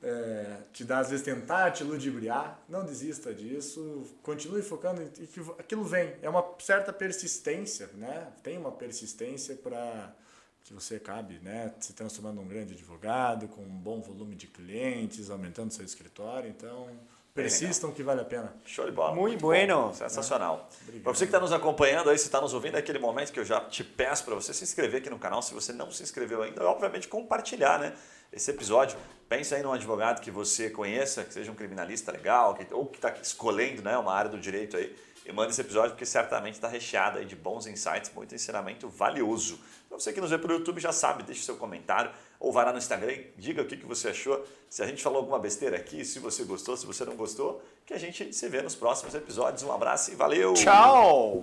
é, te dar, às vezes, tentar te ludibriar, não desista disso, continue focando em que aquilo vem, é uma certa persistência, né, tem uma persistência para que você acabe né, se transformando num grande advogado, com um bom volume de clientes, aumentando seu escritório. Então, persistam que vale a pena. Show de bola. Muito bom. bueno. Sensacional. Obrigado. Para você que está nos acompanhando aí, se está nos ouvindo, é aquele momento que eu já te peço para você se inscrever aqui no canal. Se você não se inscreveu ainda, obviamente compartilhar né, esse episódio. Pense aí num advogado que você conheça, que seja um criminalista legal, que, ou que está escolhendo né, uma área do direito aí. E manda esse episódio porque certamente está recheado aí de bons insights, muito ensinamento valioso. Para você que nos vê pelo YouTube já sabe, deixe seu comentário ou vai lá no Instagram diga o que, que você achou. Se a gente falou alguma besteira aqui, se você gostou, se você não gostou, que a gente se vê nos próximos episódios. Um abraço e valeu! Tchau!